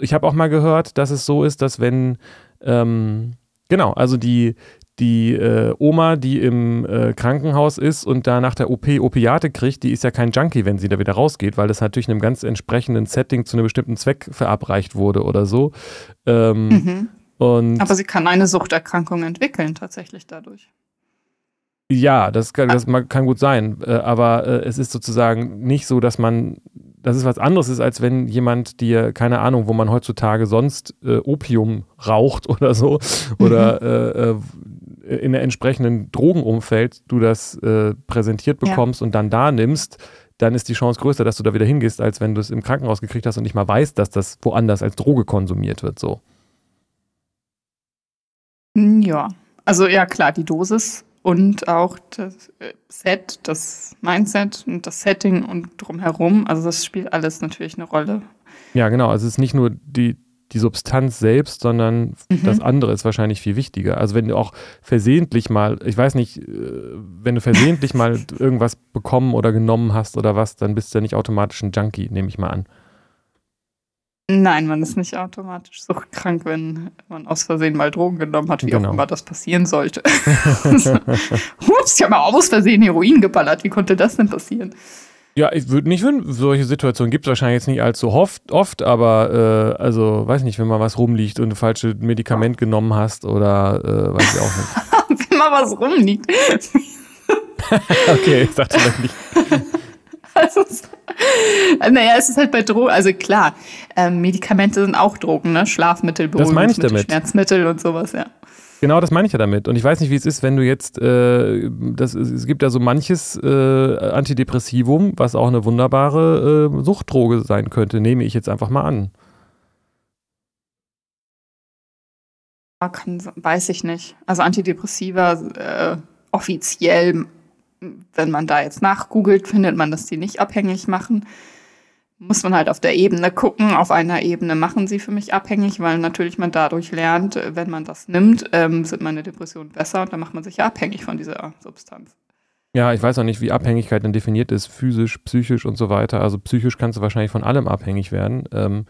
ich habe auch mal gehört, dass es so ist, dass wenn, ähm, genau, also die, die äh, Oma, die im äh, Krankenhaus ist und da nach der OP Opiate kriegt, die ist ja kein Junkie, wenn sie da wieder rausgeht, weil das natürlich in einem ganz entsprechenden Setting zu einem bestimmten Zweck verabreicht wurde oder so. Ähm, mhm. und Aber sie kann eine Suchterkrankung entwickeln, tatsächlich dadurch. Ja, das kann, das kann gut sein, äh, aber äh, es ist sozusagen nicht so, dass man, dass es was anderes ist, als wenn jemand dir, keine Ahnung, wo man heutzutage sonst äh, Opium raucht [LAUGHS] oder so, oder mhm. In der entsprechenden Drogenumfeld du das äh, präsentiert bekommst ja. und dann da nimmst, dann ist die Chance größer, dass du da wieder hingehst, als wenn du es im Krankenhaus gekriegt hast und nicht mal weißt, dass das woanders als Droge konsumiert wird, so. Ja, also ja klar, die Dosis und auch das äh, Set, das Mindset und das Setting und drumherum. Also das spielt alles natürlich eine Rolle. Ja, genau. Also es ist nicht nur die, die Substanz selbst, sondern mhm. das andere ist wahrscheinlich viel wichtiger. Also wenn du auch versehentlich mal, ich weiß nicht, äh, wenn du versehentlich mal [LAUGHS] irgendwas bekommen oder genommen hast oder was, dann bist du ja nicht automatisch ein Junkie, nehme ich mal an. Nein, man ist nicht automatisch so krank, wenn man aus Versehen mal Drogen genommen hat, wie Genau. auch immer das passieren sollte. [LAUGHS] [LAUGHS] Ups, ich habe mal aus Versehen Heroin geballert. Wie konnte das denn passieren? Ja, ich würde nicht finden, solche Situationen gibt es wahrscheinlich jetzt nicht allzu oft, oft aber äh, also weiß nicht, wenn mal was rumliegt und ein falsches Medikament genommen hast oder äh, weiß ich auch nicht. [LAUGHS] wenn mal was rumliegt. [LAUGHS] Okay, ich dachte vielleicht nicht. [LAUGHS] Also, naja, es ist halt bei Drogen, also klar, ähm, Medikamente sind auch Drogen, ne? Schlafmittel, Das Beruhigungsmittel. Schmerzmittel und sowas, ja. Genau, das meine ich ja damit. Und ich weiß nicht, wie es ist, wenn du jetzt, äh, das, es gibt ja so manches äh, Antidepressivum, was auch eine wunderbare äh, Suchtdroge sein könnte, nehme ich jetzt einfach mal an. Kann, weiß ich nicht. Also Antidepressiva äh, offiziell, wenn man da jetzt nachgoogelt, findet man, dass die nicht abhängig machen. Muss man halt auf der Ebene gucken. Auf einer Ebene machen sie für mich abhängig, weil natürlich man dadurch lernt, äh, wenn man das nimmt, ähm, sind meine Depressionen besser und dann macht man sich ja abhängig von dieser Substanz. Ja, ich weiß auch nicht, wie Abhängigkeit dann definiert ist, physisch, psychisch und so weiter. Also psychisch kannst du wahrscheinlich von allem abhängig werden. Ähm,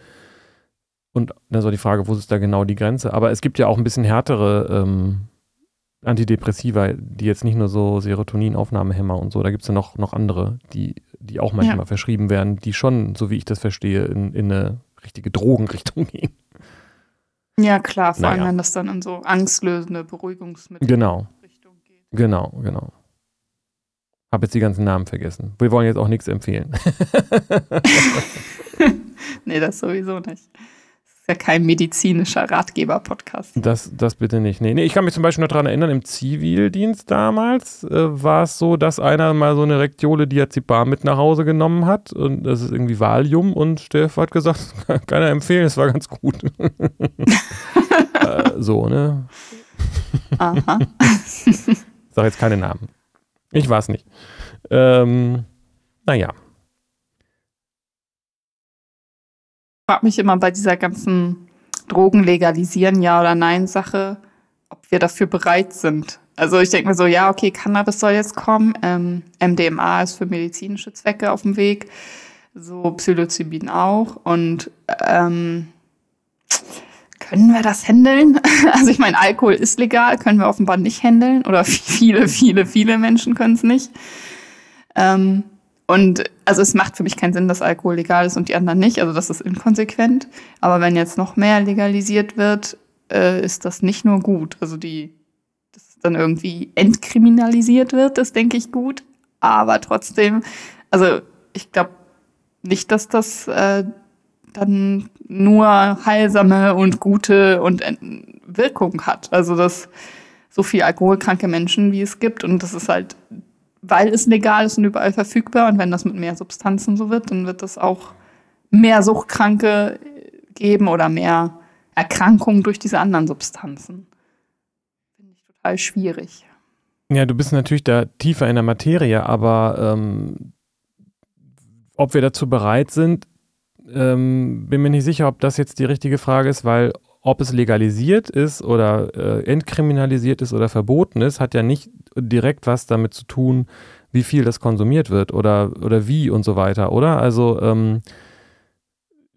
und dann so die Frage, wo ist da genau die Grenze? Aber es gibt ja auch ein bisschen härtere ähm, Antidepressiva, die jetzt nicht nur so Serotoninaufnahmehämmer und so, da gibt es ja noch, noch andere, die, die auch manchmal Ja. verschrieben werden, die schon, so wie ich das verstehe, in, in eine richtige Drogenrichtung [LAUGHS] gehen. Ja, klar, vor allem Naja. wenn das dann in so angstlösende Beruhigungsmittel Genau. Richtung geht. Genau, genau. Hab jetzt die ganzen Namen vergessen. Wir wollen jetzt auch nichts empfehlen. [LAUGHS] [LAUGHS] Nee, das sowieso nicht. Ja kein medizinischer Ratgeber-Podcast. Das, das bitte nicht. Nee, nee, ich kann mich zum Beispiel noch daran erinnern, im Zivildienst damals äh, war es so, dass einer mal so eine Rektiole Diazepam mit nach Hause genommen hat und das ist irgendwie Valium und Steff hat gesagt, [LAUGHS] kann er empfehlen, es war ganz gut. [LAUGHS] äh, so, ne? Aha. Ich [LAUGHS] sag jetzt keine Namen. Ich war es nicht. Ähm, naja. Frage mich immer bei dieser ganzen Drogen legalisieren, ja oder nein Sache, ob wir dafür bereit sind. Also ich denke mir so, ja, okay, Cannabis soll jetzt kommen, ähm, MDMA ist für medizinische Zwecke auf dem Weg, so Psilocybin auch und ähm, können wir das handeln? [LAUGHS] Also ich meine, Alkohol ist legal, können wir offenbar nicht handeln oder [LAUGHS] viele, viele, viele Menschen können es nicht. Ähm, und also es macht für mich keinen Sinn, dass Alkohol legal ist und die anderen nicht. Also das ist inkonsequent. Aber wenn jetzt noch mehr legalisiert wird, äh, ist das nicht nur gut. Also die, dass es dann irgendwie entkriminalisiert wird, das denke ich gut. Aber trotzdem, also ich glaube nicht, dass das äh, dann nur heilsame und gute und Wirkung hat. Also dass so viel alkoholkranke Menschen, wie es gibt, und das ist halt weil es legal ist und überall verfügbar. Und wenn das mit mehr Substanzen so wird, dann wird es auch mehr Suchtkranke geben oder mehr Erkrankungen durch diese anderen Substanzen. Finde ich total schwierig. Ja, du bist natürlich da tiefer in der Materie, aber ähm, ob wir dazu bereit sind, ähm, bin mir nicht sicher, ob das jetzt die richtige Frage ist, weil ob es legalisiert ist oder äh, entkriminalisiert ist oder verboten ist, hat ja nicht direkt was damit zu tun, wie viel das konsumiert wird oder, oder wie und so weiter, oder? Also ähm,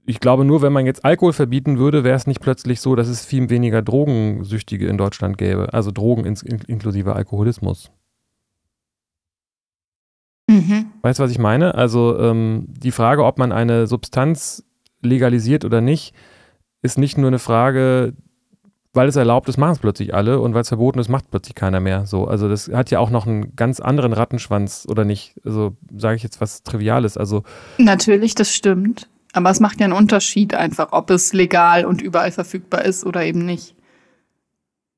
ich glaube, nur wenn man jetzt Alkohol verbieten würde, wäre es nicht plötzlich so, dass es viel weniger Drogensüchtige in Deutschland gäbe. Also Drogen in, inklusive Alkoholismus. Mhm. Weißt du, was ich meine? Also ähm, die Frage, ob man eine Substanz legalisiert oder nicht, ist nicht nur eine Frage, weil es erlaubt ist, machen es plötzlich alle und weil es verboten ist, macht plötzlich keiner mehr. So, also das hat ja auch noch einen ganz anderen Rattenschwanz oder nicht. Also sage ich jetzt was Triviales. Also Natürlich, das stimmt. Aber es macht ja einen Unterschied einfach, ob es legal und überall verfügbar ist oder eben nicht.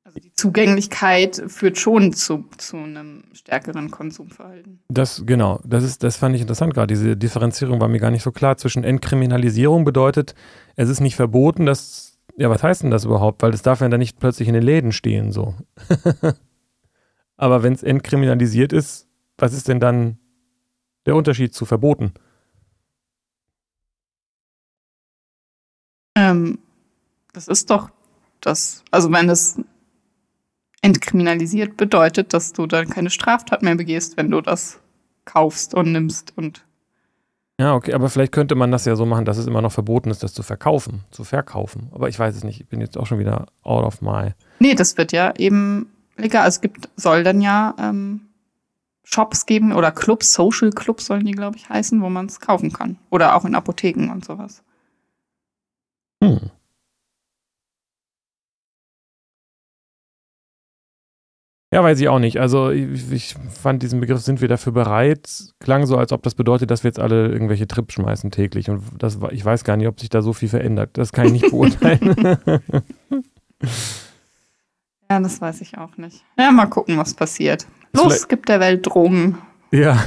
Also die Zugänglichkeit führt schon zu, zu einem stärkeren Konsumverhalten. das genau, das ist, das fand ich interessant gerade. Diese Differenzierung war mir gar nicht so klar. Zwischen Entkriminalisierung bedeutet, es ist nicht verboten, dass ja, was heißt denn das überhaupt? Weil das darf ja dann nicht plötzlich in den Läden stehen, so. [LAUGHS] Aber wenn es entkriminalisiert ist, was ist denn dann der Unterschied zu verboten? Ähm, das ist doch das, also wenn es entkriminalisiert bedeutet, dass du dann keine Straftat mehr begehst, wenn du das kaufst und nimmst und Ja, okay, aber vielleicht könnte man das ja so machen, dass es immer noch verboten ist, das zu verkaufen, zu verkaufen. Aber ich weiß es nicht, ich bin jetzt auch schon wieder out of my. Nee, das wird ja eben legal. Also es gibt, soll dann ja ähm, Shops geben oder Clubs, Social Clubs sollen die, glaube ich, heißen, wo man es kaufen kann. Oder auch in Apotheken und sowas. Hm. Ja, weiß ich auch nicht. Also ich, ich, fand diesen Begriff, sind wir dafür bereit, klang so, als ob das bedeutet, dass wir jetzt alle irgendwelche Trips schmeißen täglich. Und das, ich weiß gar nicht, ob sich da so viel verändert. Das kann ich nicht beurteilen. [LAUGHS] ja, das weiß ich auch nicht. Ja, mal gucken, was passiert. Los, gibt der Welt Drogen. Ja,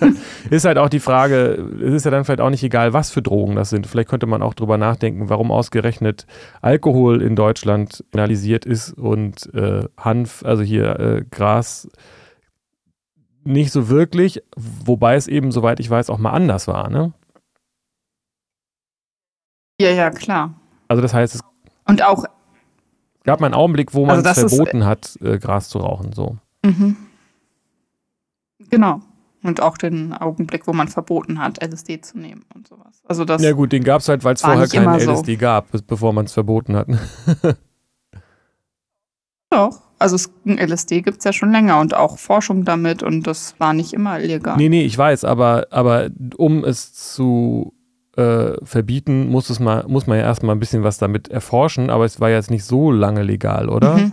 [LAUGHS] ist halt auch die Frage, es ist ja dann vielleicht auch nicht egal, was für Drogen das sind. Vielleicht könnte man auch drüber nachdenken, warum ausgerechnet Alkohol in Deutschland penalisiert ist und äh, Hanf, also hier äh, Gras, nicht so wirklich, wobei es eben, soweit ich weiß, auch mal anders war, ne? Ja, ja, klar. Also das heißt, es und auch gab mal einen Augenblick, wo man also es verboten ist, hat, äh, Gras zu rauchen, so. Mhm. Genau. Und auch den Augenblick, wo man verboten hat, LSD zu nehmen und sowas. Also das ja gut, den gab es halt, weil es vorher keinen LSD so. gab, bevor man es verboten hat. [LAUGHS] Doch. Also es, LSD gibt es ja schon länger und auch Forschung damit und das war nicht immer illegal. Nee, nee, ich weiß, aber, aber um es zu äh, verbieten, muss, es mal, muss man ja erstmal ein bisschen was damit erforschen, aber es war jetzt nicht so lange legal, oder? Mhm.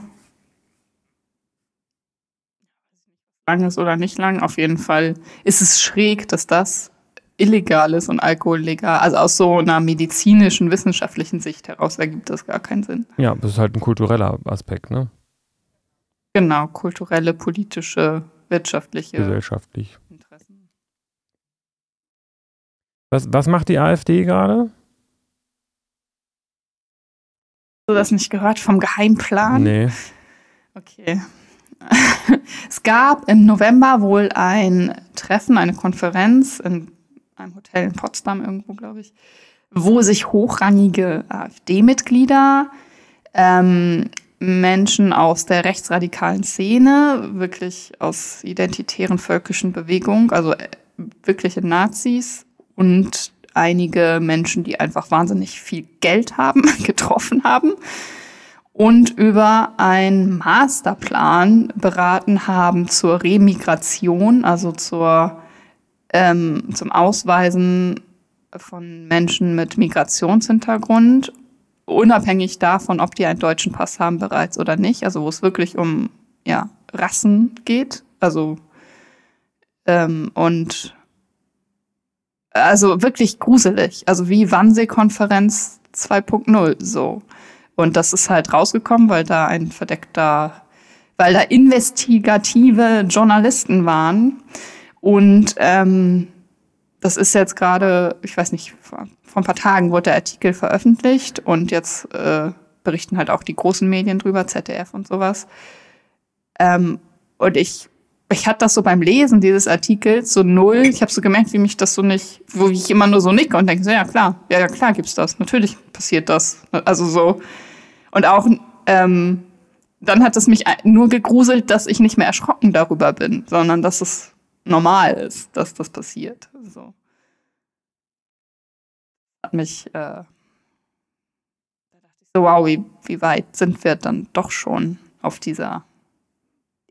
Lang ist oder nicht lang. Auf jeden Fall ist es schräg, dass das illegal ist und Alkohol legal. Also aus so einer medizinischen, wissenschaftlichen Sicht heraus ergibt das gar keinen Sinn. Ja, das ist halt ein kultureller Aspekt, ne? Genau, kulturelle, politische, wirtschaftliche. Gesellschaftlich. Interessen. Was, was macht die AfD gerade? Hast du das nicht gehört vom Geheimplan? Nee. Okay. [LAUGHS] es gab im November wohl ein Treffen, eine Konferenz in einem Hotel in Potsdam irgendwo, glaube ich, wo sich hochrangige AfD-Mitglieder, ähm, Menschen aus der rechtsradikalen Szene, wirklich aus identitären völkischen Bewegungen, also äh, wirkliche Nazis und einige Menschen, die einfach wahnsinnig viel Geld haben, [LAUGHS] getroffen haben und über einen Masterplan beraten haben zur Remigration, also zur, ähm, zum Ausweisen von Menschen mit Migrationshintergrund, unabhängig davon, ob die einen deutschen Pass haben bereits oder nicht, also wo es wirklich um ja, Rassen geht, also ähm, und also wirklich gruselig, also wie Wannsee-Konferenz 2.0 so. Und das ist halt rausgekommen, weil da ein verdeckter, weil da investigative Journalisten waren. Und ähm, das ist jetzt gerade, ich weiß nicht, vor, vor, ein paar Tagen wurde der Artikel veröffentlicht und jetzt äh, berichten halt auch die großen Medien drüber, ZDF und sowas. Ähm, und ich, ich hatte das so beim Lesen dieses Artikels so null. Ich habe so gemerkt, wie mich das so nicht, wo ich immer nur so nicke und denke, so, ja klar, ja, ja klar gibt's das. Natürlich passiert das. Also so, und auch ähm, dann hat es mich nur gegruselt, dass ich nicht mehr erschrocken darüber bin, sondern dass es normal ist, dass das passiert. So. Hat mich, äh, so, wow, wie, wie weit sind wir dann doch schon auf dieser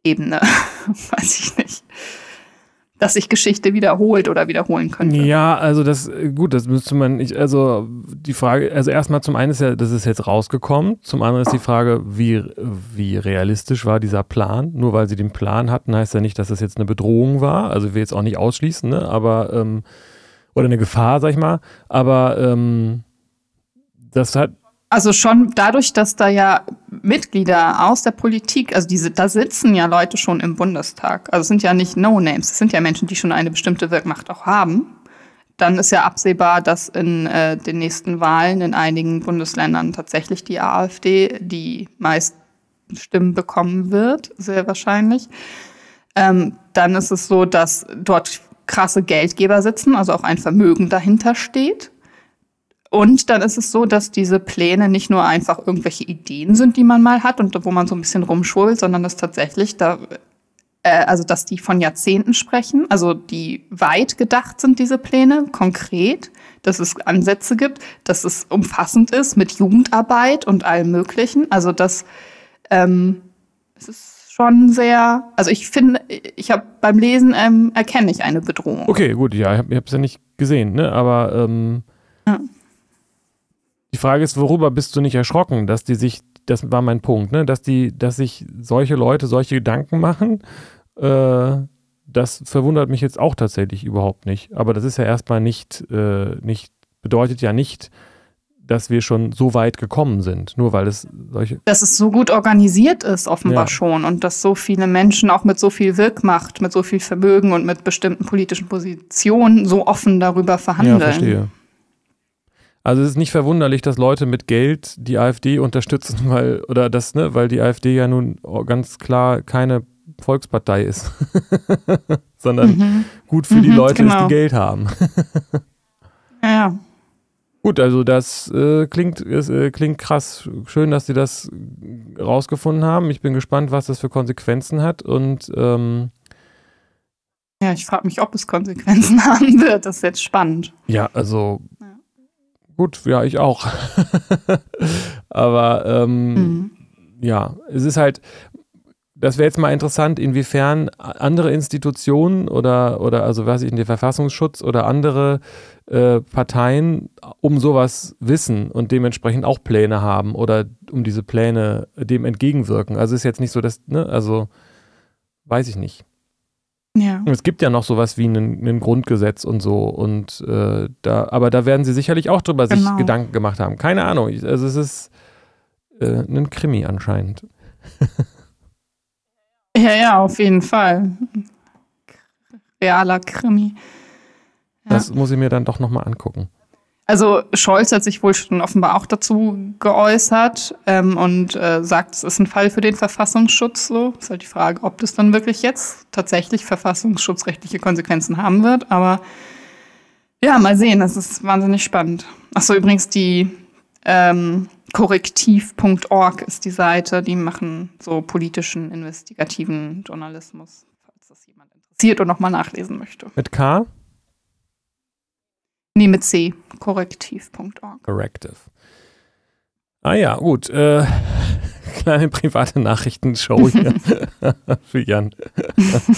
Ebene? [LAUGHS] Weiß ich nicht dass sich Geschichte wiederholt oder wiederholen könnte. Ja, also das, gut, das müsste man nicht, also die Frage, also erstmal zum einen ist ja, das ist jetzt rausgekommen, zum anderen ist die Frage, wie, wie realistisch war dieser Plan? Nur weil sie den Plan hatten, heißt ja nicht, dass das jetzt eine Bedrohung war, also wir jetzt auch nicht ausschließen, ne, aber, ähm, oder eine Gefahr, sag ich mal, aber ähm, das hat, also schon dadurch, dass da ja Mitglieder aus der Politik, also diese, da sitzen ja Leute schon im Bundestag. Also es sind ja nicht No-Names, es sind ja Menschen, die schon eine bestimmte Wirkmacht auch haben. Dann ist ja absehbar, dass in äh, den nächsten Wahlen in einigen Bundesländern tatsächlich die AfD die meisten Stimmen bekommen wird, sehr wahrscheinlich. Ähm, dann ist es so, dass dort krasse Geldgeber sitzen, also auch ein Vermögen dahinter steht. Und dann ist es so, dass diese Pläne nicht nur einfach irgendwelche Ideen sind, die man mal hat und wo man so ein bisschen rumschwurbelt, sondern dass tatsächlich da äh, also dass die von Jahrzehnten sprechen, also die weit gedacht sind, diese Pläne, konkret, dass es Ansätze gibt, dass es umfassend ist mit Jugendarbeit und allem Möglichen. Also das ähm, es ist schon sehr, also ich finde, ich habe beim Lesen ähm, erkenne ich eine Bedrohung. Okay, gut, ja, ich habe es ja nicht gesehen, ne? Aber ähm, ja. Die Frage ist, worüber bist du nicht erschrocken, dass die sich, das war mein Punkt, ne? Dass die, dass sich solche Leute solche Gedanken machen äh, das verwundert mich jetzt auch tatsächlich überhaupt nicht. Aber das ist ja erstmal nicht, äh, nicht, bedeutet ja nicht, dass wir schon so weit gekommen sind, nur weil es solche. Dass es so gut organisiert ist, offenbar ja. schon, und dass so viele Menschen auch mit so viel Wirkmacht, mit so viel Vermögen und mit bestimmten politischen Positionen so offen darüber verhandeln. Ja, verstehe. Also es ist nicht verwunderlich, dass Leute mit Geld die AfD unterstützen, [LAUGHS] weil, oder das, ne, weil die AfD ja nun ganz klar keine Volkspartei ist, [LAUGHS] sondern mhm. gut für mhm, die Leute genau. ist, die Geld haben. ja. [LAUGHS] Gut, also das äh, klingt, äh, klingt krass. Schön, dass Sie das rausgefunden haben. Ich bin gespannt, was das für Konsequenzen hat und ähm, ja, ich frage mich, ob es Konsequenzen haben wird. Das ist jetzt spannend. Ja, also ja. Gut, ja, ich auch. [LAUGHS] Aber ähm, mhm. ja, es ist halt, das wäre jetzt mal interessant, inwiefern andere Institutionen oder, oder also weiß ich, in der Verfassungsschutz oder andere äh, Parteien um sowas wissen und dementsprechend auch Pläne haben oder um diese Pläne dem entgegenwirken. Also ist jetzt nicht so, dass, ne, also weiß ich nicht. Ja. Es gibt ja noch sowas wie ein Grundgesetz und so und äh, da, aber da werden sie sicherlich auch drüber genau. sich Gedanken gemacht haben. Keine Ahnung. Also es ist äh, ein Krimi anscheinend. [LAUGHS] Ja, ja, auf jeden Fall. Realer Krimi. Ja. Das muss ich mir dann doch nochmal angucken. Also Scholz hat sich wohl schon offenbar auch dazu geäußert ähm, und äh, sagt, es ist ein Fall für den Verfassungsschutz. So ist halt die Frage, ob das dann wirklich jetzt tatsächlich verfassungsschutzrechtliche Konsequenzen haben wird. Aber ja, mal sehen. Das ist wahnsinnig spannend. Achso, übrigens die ähm, korrektiv.org ist die Seite, die machen so politischen, investigativen Journalismus, falls das jemand interessiert und nochmal nachlesen möchte. Mit K? Nee, mit C. Korrektiv.org. Corrective. Ah ja, gut. Äh, [LAUGHS] kleine private Nachrichtenshow hier [LAUGHS] für Jan. [LAUGHS]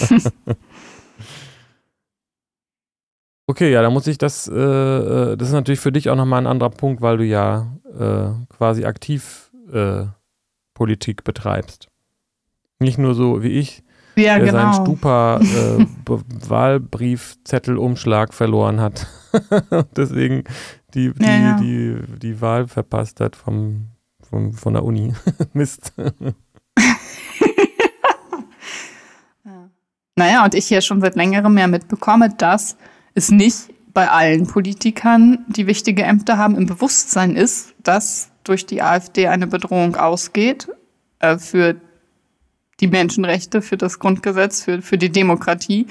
Okay, ja, da muss ich das, äh, äh, das ist natürlich für dich auch nochmal ein anderer Punkt, weil du ja äh, quasi aktiv äh, Politik betreibst. Nicht nur so wie ich, ja, der genau. seinen Stupa äh, verloren hat. [LAUGHS] Deswegen die, die, ja, ja. die, die Wahl verpasst hat vom, vom, von der Uni. [LAUGHS] Mist. [LAUGHS] naja, und ich hier schon seit längerem mehr mitbekomme, dass es nicht bei allen Politikern, die wichtige Ämter haben, im Bewusstsein ist, dass durch die AfD eine Bedrohung ausgeht äh, für die Menschenrechte, für das Grundgesetz, für, für die Demokratie.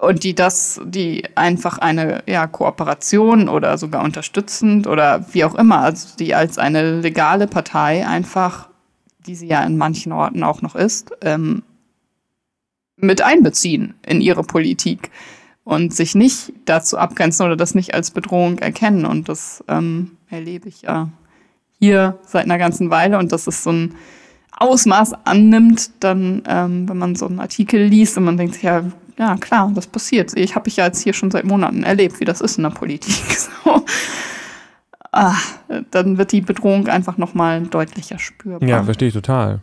Und die das, die einfach eine ja, Kooperation oder sogar unterstützend oder wie auch immer, also die als eine legale Partei einfach, die sie ja in manchen Orten auch noch ist, ähm, mit einbeziehen in ihre Politik und sich nicht dazu abgrenzen oder das nicht als Bedrohung erkennen. Und das ähm, erlebe ich ja hier seit einer ganzen Weile und dass es so ein Ausmaß annimmt, dann, ähm, wenn man so einen Artikel liest und man denkt sich, ja, ja klar, das passiert. Ich habe ich ja jetzt hier schon seit Monaten erlebt, wie das ist in der Politik. [LAUGHS] So. Ah, dann wird die Bedrohung einfach nochmal deutlicher spürbar. Ja, verstehe ich total.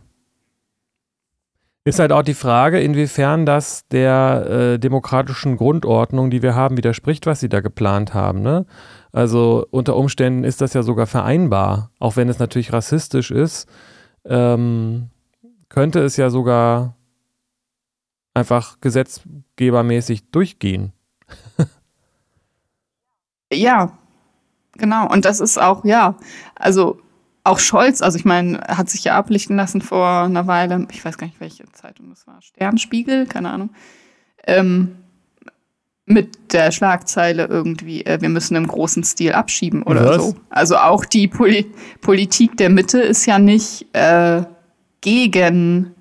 Ist halt auch die Frage, inwiefern das der äh, demokratischen Grundordnung, die wir haben, widerspricht, was sie da geplant haben. Ne? Also unter Umständen ist das ja sogar vereinbar, auch wenn es natürlich rassistisch ist, ähm, könnte es ja sogar einfach gesetzgebermäßig durchgehen. [LAUGHS] ja, genau. Und das ist auch, ja, also auch Scholz, also ich meine, hat sich ja ablichten lassen vor einer Weile, ich weiß gar nicht, welche Zeitung das war, Sternspiegel, keine Ahnung, ähm, mit der Schlagzeile irgendwie, äh, wir müssen im großen Stil abschieben oder Was? so. Also auch die Poli Politik der Mitte ist ja nicht äh, gegen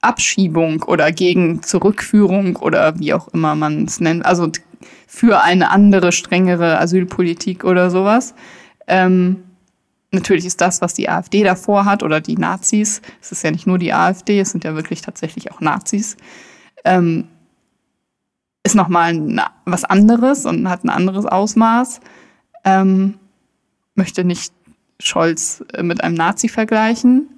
Abschiebung oder gegen Zurückführung oder wie auch immer man es nennt, also für eine andere, strengere Asylpolitik oder sowas. Ähm, natürlich ist das, was die AfD davor hat oder die Nazis, es ist ja nicht nur die AfD, es sind ja wirklich tatsächlich auch Nazis, ähm, ist nochmal was anderes und hat ein anderes Ausmaß. Ähm, möchte nicht Scholz äh, mit einem Nazi vergleichen.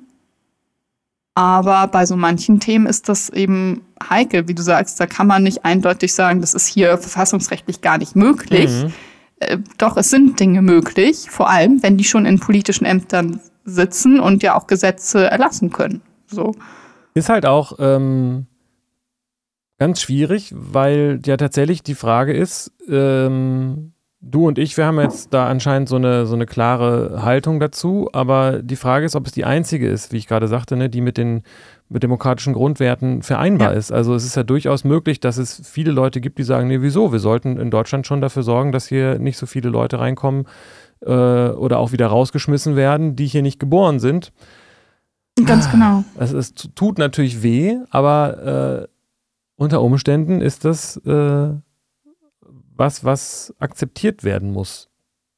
Aber bei so manchen Themen ist das eben heikel, wie du sagst. Da kann man nicht eindeutig sagen, das ist hier verfassungsrechtlich gar nicht möglich. Mhm. Äh, doch, es sind Dinge möglich, vor allem, wenn die schon in politischen Ämtern sitzen und ja auch Gesetze erlassen können. So. Ist halt auch ähm, ganz schwierig, weil ja tatsächlich die Frage ist, ähm, du und ich, wir haben jetzt da anscheinend so eine, so eine klare Haltung dazu, aber die Frage ist, ob es die einzige ist, wie ich gerade sagte, ne, die mit den mit demokratischen Grundwerten vereinbar ja. ist. Also es ist ja durchaus möglich, dass es viele Leute gibt, die sagen, nee, wieso? Wir sollten in Deutschland schon dafür sorgen, dass hier nicht so viele Leute reinkommen äh, oder auch wieder rausgeschmissen werden, die hier nicht geboren sind. Ganz genau. Es, es tut natürlich weh, aber äh, unter Umständen ist das äh, was, was akzeptiert werden muss.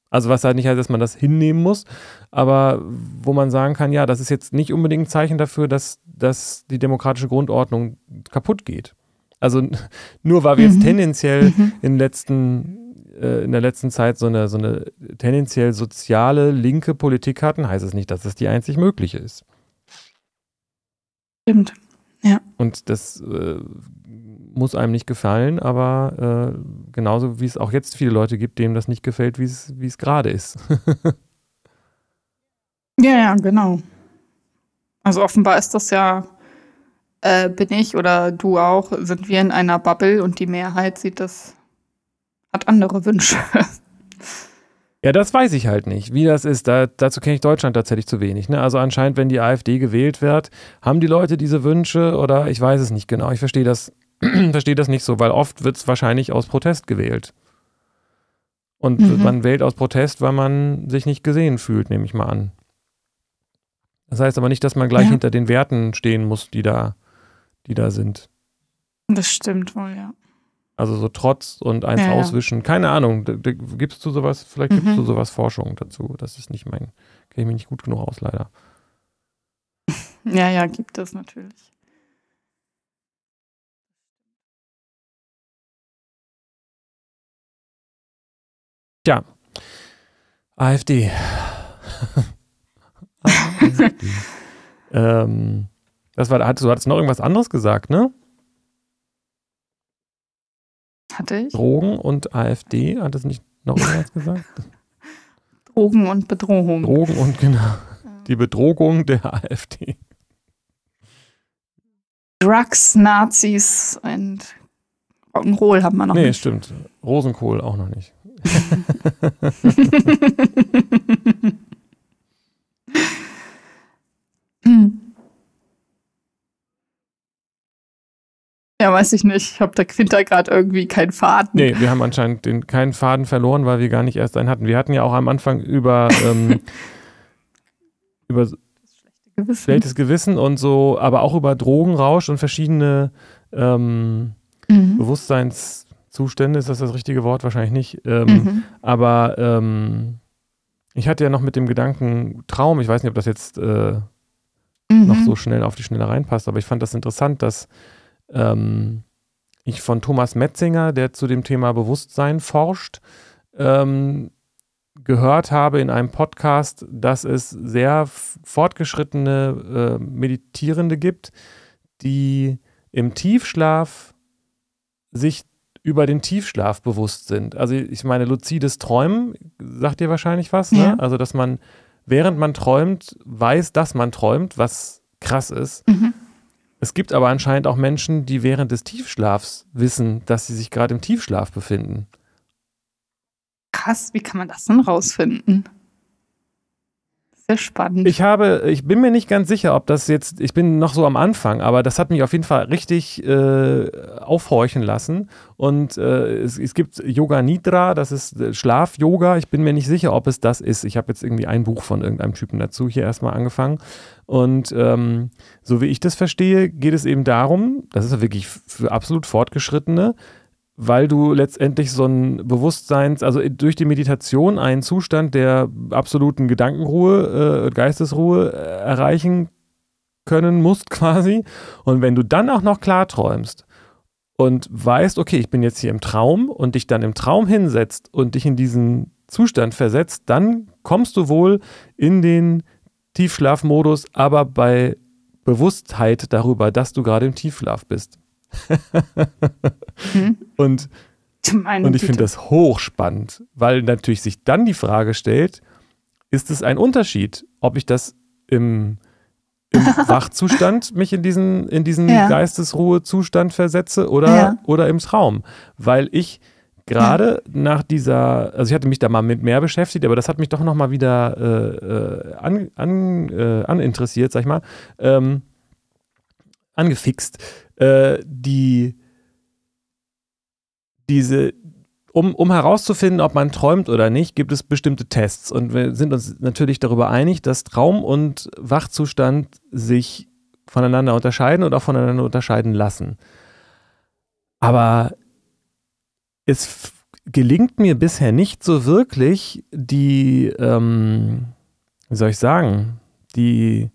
Also was halt nicht heißt, dass man das hinnehmen muss, aber wo man sagen kann, ja, das ist jetzt nicht unbedingt ein Zeichen dafür, dass, dass die demokratische Grundordnung kaputt geht. Also [LAUGHS] nur weil wir mhm. jetzt tendenziell mhm. in, letzten, äh, in der letzten Zeit so eine, so eine tendenziell soziale, linke Politik hatten, heißt es nicht, dass es die einzig mögliche ist. Stimmt, ja. Und das äh, muss einem nicht gefallen, aber äh, genauso wie es auch jetzt viele Leute gibt, denen das nicht gefällt, wie es, gerade ist. [LAUGHS] ja, ja, genau. Also offenbar ist das ja, äh, bin ich oder du auch, sind wir in einer Bubble und die Mehrheit sieht das, hat andere Wünsche. [LAUGHS] Ja, das weiß ich halt nicht, wie das ist. Da, dazu kenne ich Deutschland tatsächlich zu wenig. Ne? Also anscheinend, wenn die AfD gewählt wird, haben die Leute diese Wünsche oder ich weiß es nicht genau. Ich verstehe das [CLEARS THROAT] verstehe das nicht so, weil oft wird es wahrscheinlich aus Protest gewählt. Und mhm. man wählt aus Protest, weil man sich nicht gesehen fühlt, nehme ich mal an. Das heißt aber nicht, dass man gleich ja. hinter den Werten stehen muss, die da, die da sind. Das stimmt wohl, ja. Also so Trotz und eins ja, auswischen. Keine Ahnung. Gibst du sowas, vielleicht mhm. gibst du sowas Forschung dazu. Das ist nicht mein, kenne ich mich nicht gut genug aus, leider. [LAUGHS] Ja, ja, gibt es natürlich. Tja, AfD. [LAUGHS] ähm, das war, du hattest noch irgendwas anderes gesagt, ne? Hatte ich? Drogen und AfD, hat es nicht noch irgendwas gesagt? [LAUGHS] Drogen und Bedrohung. Drogen und genau. Die Bedrohung der AfD. Drugs, Nazis und Rock'n'Roll haben wir noch nee, nicht. Nee, stimmt. Rosenkohl auch noch nicht. [LAUGHS] Ja, weiß ich nicht. Ich habe da Quinter gerade irgendwie keinen Faden. Nee, wir haben anscheinend den, keinen Faden verloren, weil wir gar nicht erst einen hatten. Wir hatten ja auch am Anfang über, ähm, [LAUGHS] über Gewissen. schlechtes Gewissen und so, aber auch über Drogenrausch und verschiedene ähm, mhm. Bewusstseins- Zustände, ist das das richtige Wort? Wahrscheinlich nicht. Ähm, mhm. Aber ähm, ich hatte ja noch mit dem Gedanken Traum, ich weiß nicht, ob das jetzt äh, mhm. noch so schnell auf die Schnelle reinpasst, aber ich fand das interessant, dass ähm, ich von Thomas Metzinger, der zu dem Thema Bewusstsein forscht, ähm, gehört habe in einem Podcast, dass es sehr fortgeschrittene äh, Meditierende gibt, die im Tiefschlaf sich über den Tiefschlaf bewusst sind. Also ich meine, luzides Träumen sagt dir wahrscheinlich was, ne? Ja. Also dass man, während man träumt, weiß, dass man träumt, was krass ist. Mhm. Es gibt aber anscheinend auch Menschen, die während des Tiefschlafs wissen, dass sie sich gerade im Tiefschlaf befinden. Krass, wie kann man das denn rausfinden? Sehr spannend. Ich habe, ich bin mir nicht ganz sicher, ob das jetzt, ich bin noch so am Anfang, aber das hat mich auf jeden Fall richtig äh, aufhorchen lassen. Und äh, es, es, gibt Yoga Nidra, das ist äh, Schlaf-Yoga. Ich bin mir nicht sicher, ob es das ist. Ich habe jetzt irgendwie ein Buch von irgendeinem Typen dazu hier erstmal angefangen. Und ähm, so wie ich das verstehe, geht es eben darum, das ist wirklich für absolut Fortgeschrittene, weil du letztendlich so ein Bewusstseins, also durch die Meditation einen Zustand der absoluten Gedankenruhe, äh, Geistesruhe äh, erreichen können musst [LAUGHS] quasi. Und wenn du dann auch noch klar träumst und weißt, okay, ich bin jetzt hier im Traum und dich dann im Traum hinsetzt und dich in diesen Zustand versetzt, dann kommst du wohl in den Tiefschlafmodus, aber bei Bewusstheit darüber, dass du gerade im Tiefschlaf bist hm? [LAUGHS] Und, und ich finde das hochspannend, weil natürlich sich dann die Frage stellt, ist es ein Unterschied, ob ich das im, im [LAUGHS] Wachzustand mich in diesen, in diesen ja. Geistesruhezustand versetze oder, ja. oder im Traum? Weil ich gerade ja. nach dieser, also ich hatte mich da mal mit mehr beschäftigt, aber das hat mich doch nochmal wieder äh, äh, an, an, äh, aninteressiert, sag ich mal, ähm, angefixt äh, die diese, um, um herauszufinden, ob man träumt oder nicht, gibt es bestimmte Tests. Und wir sind uns natürlich darüber einig, dass Traum und Wachzustand sich voneinander unterscheiden und auch voneinander unterscheiden lassen. Aber es gelingt mir bisher nicht so wirklich, die, ähm, wie soll ich sagen, die,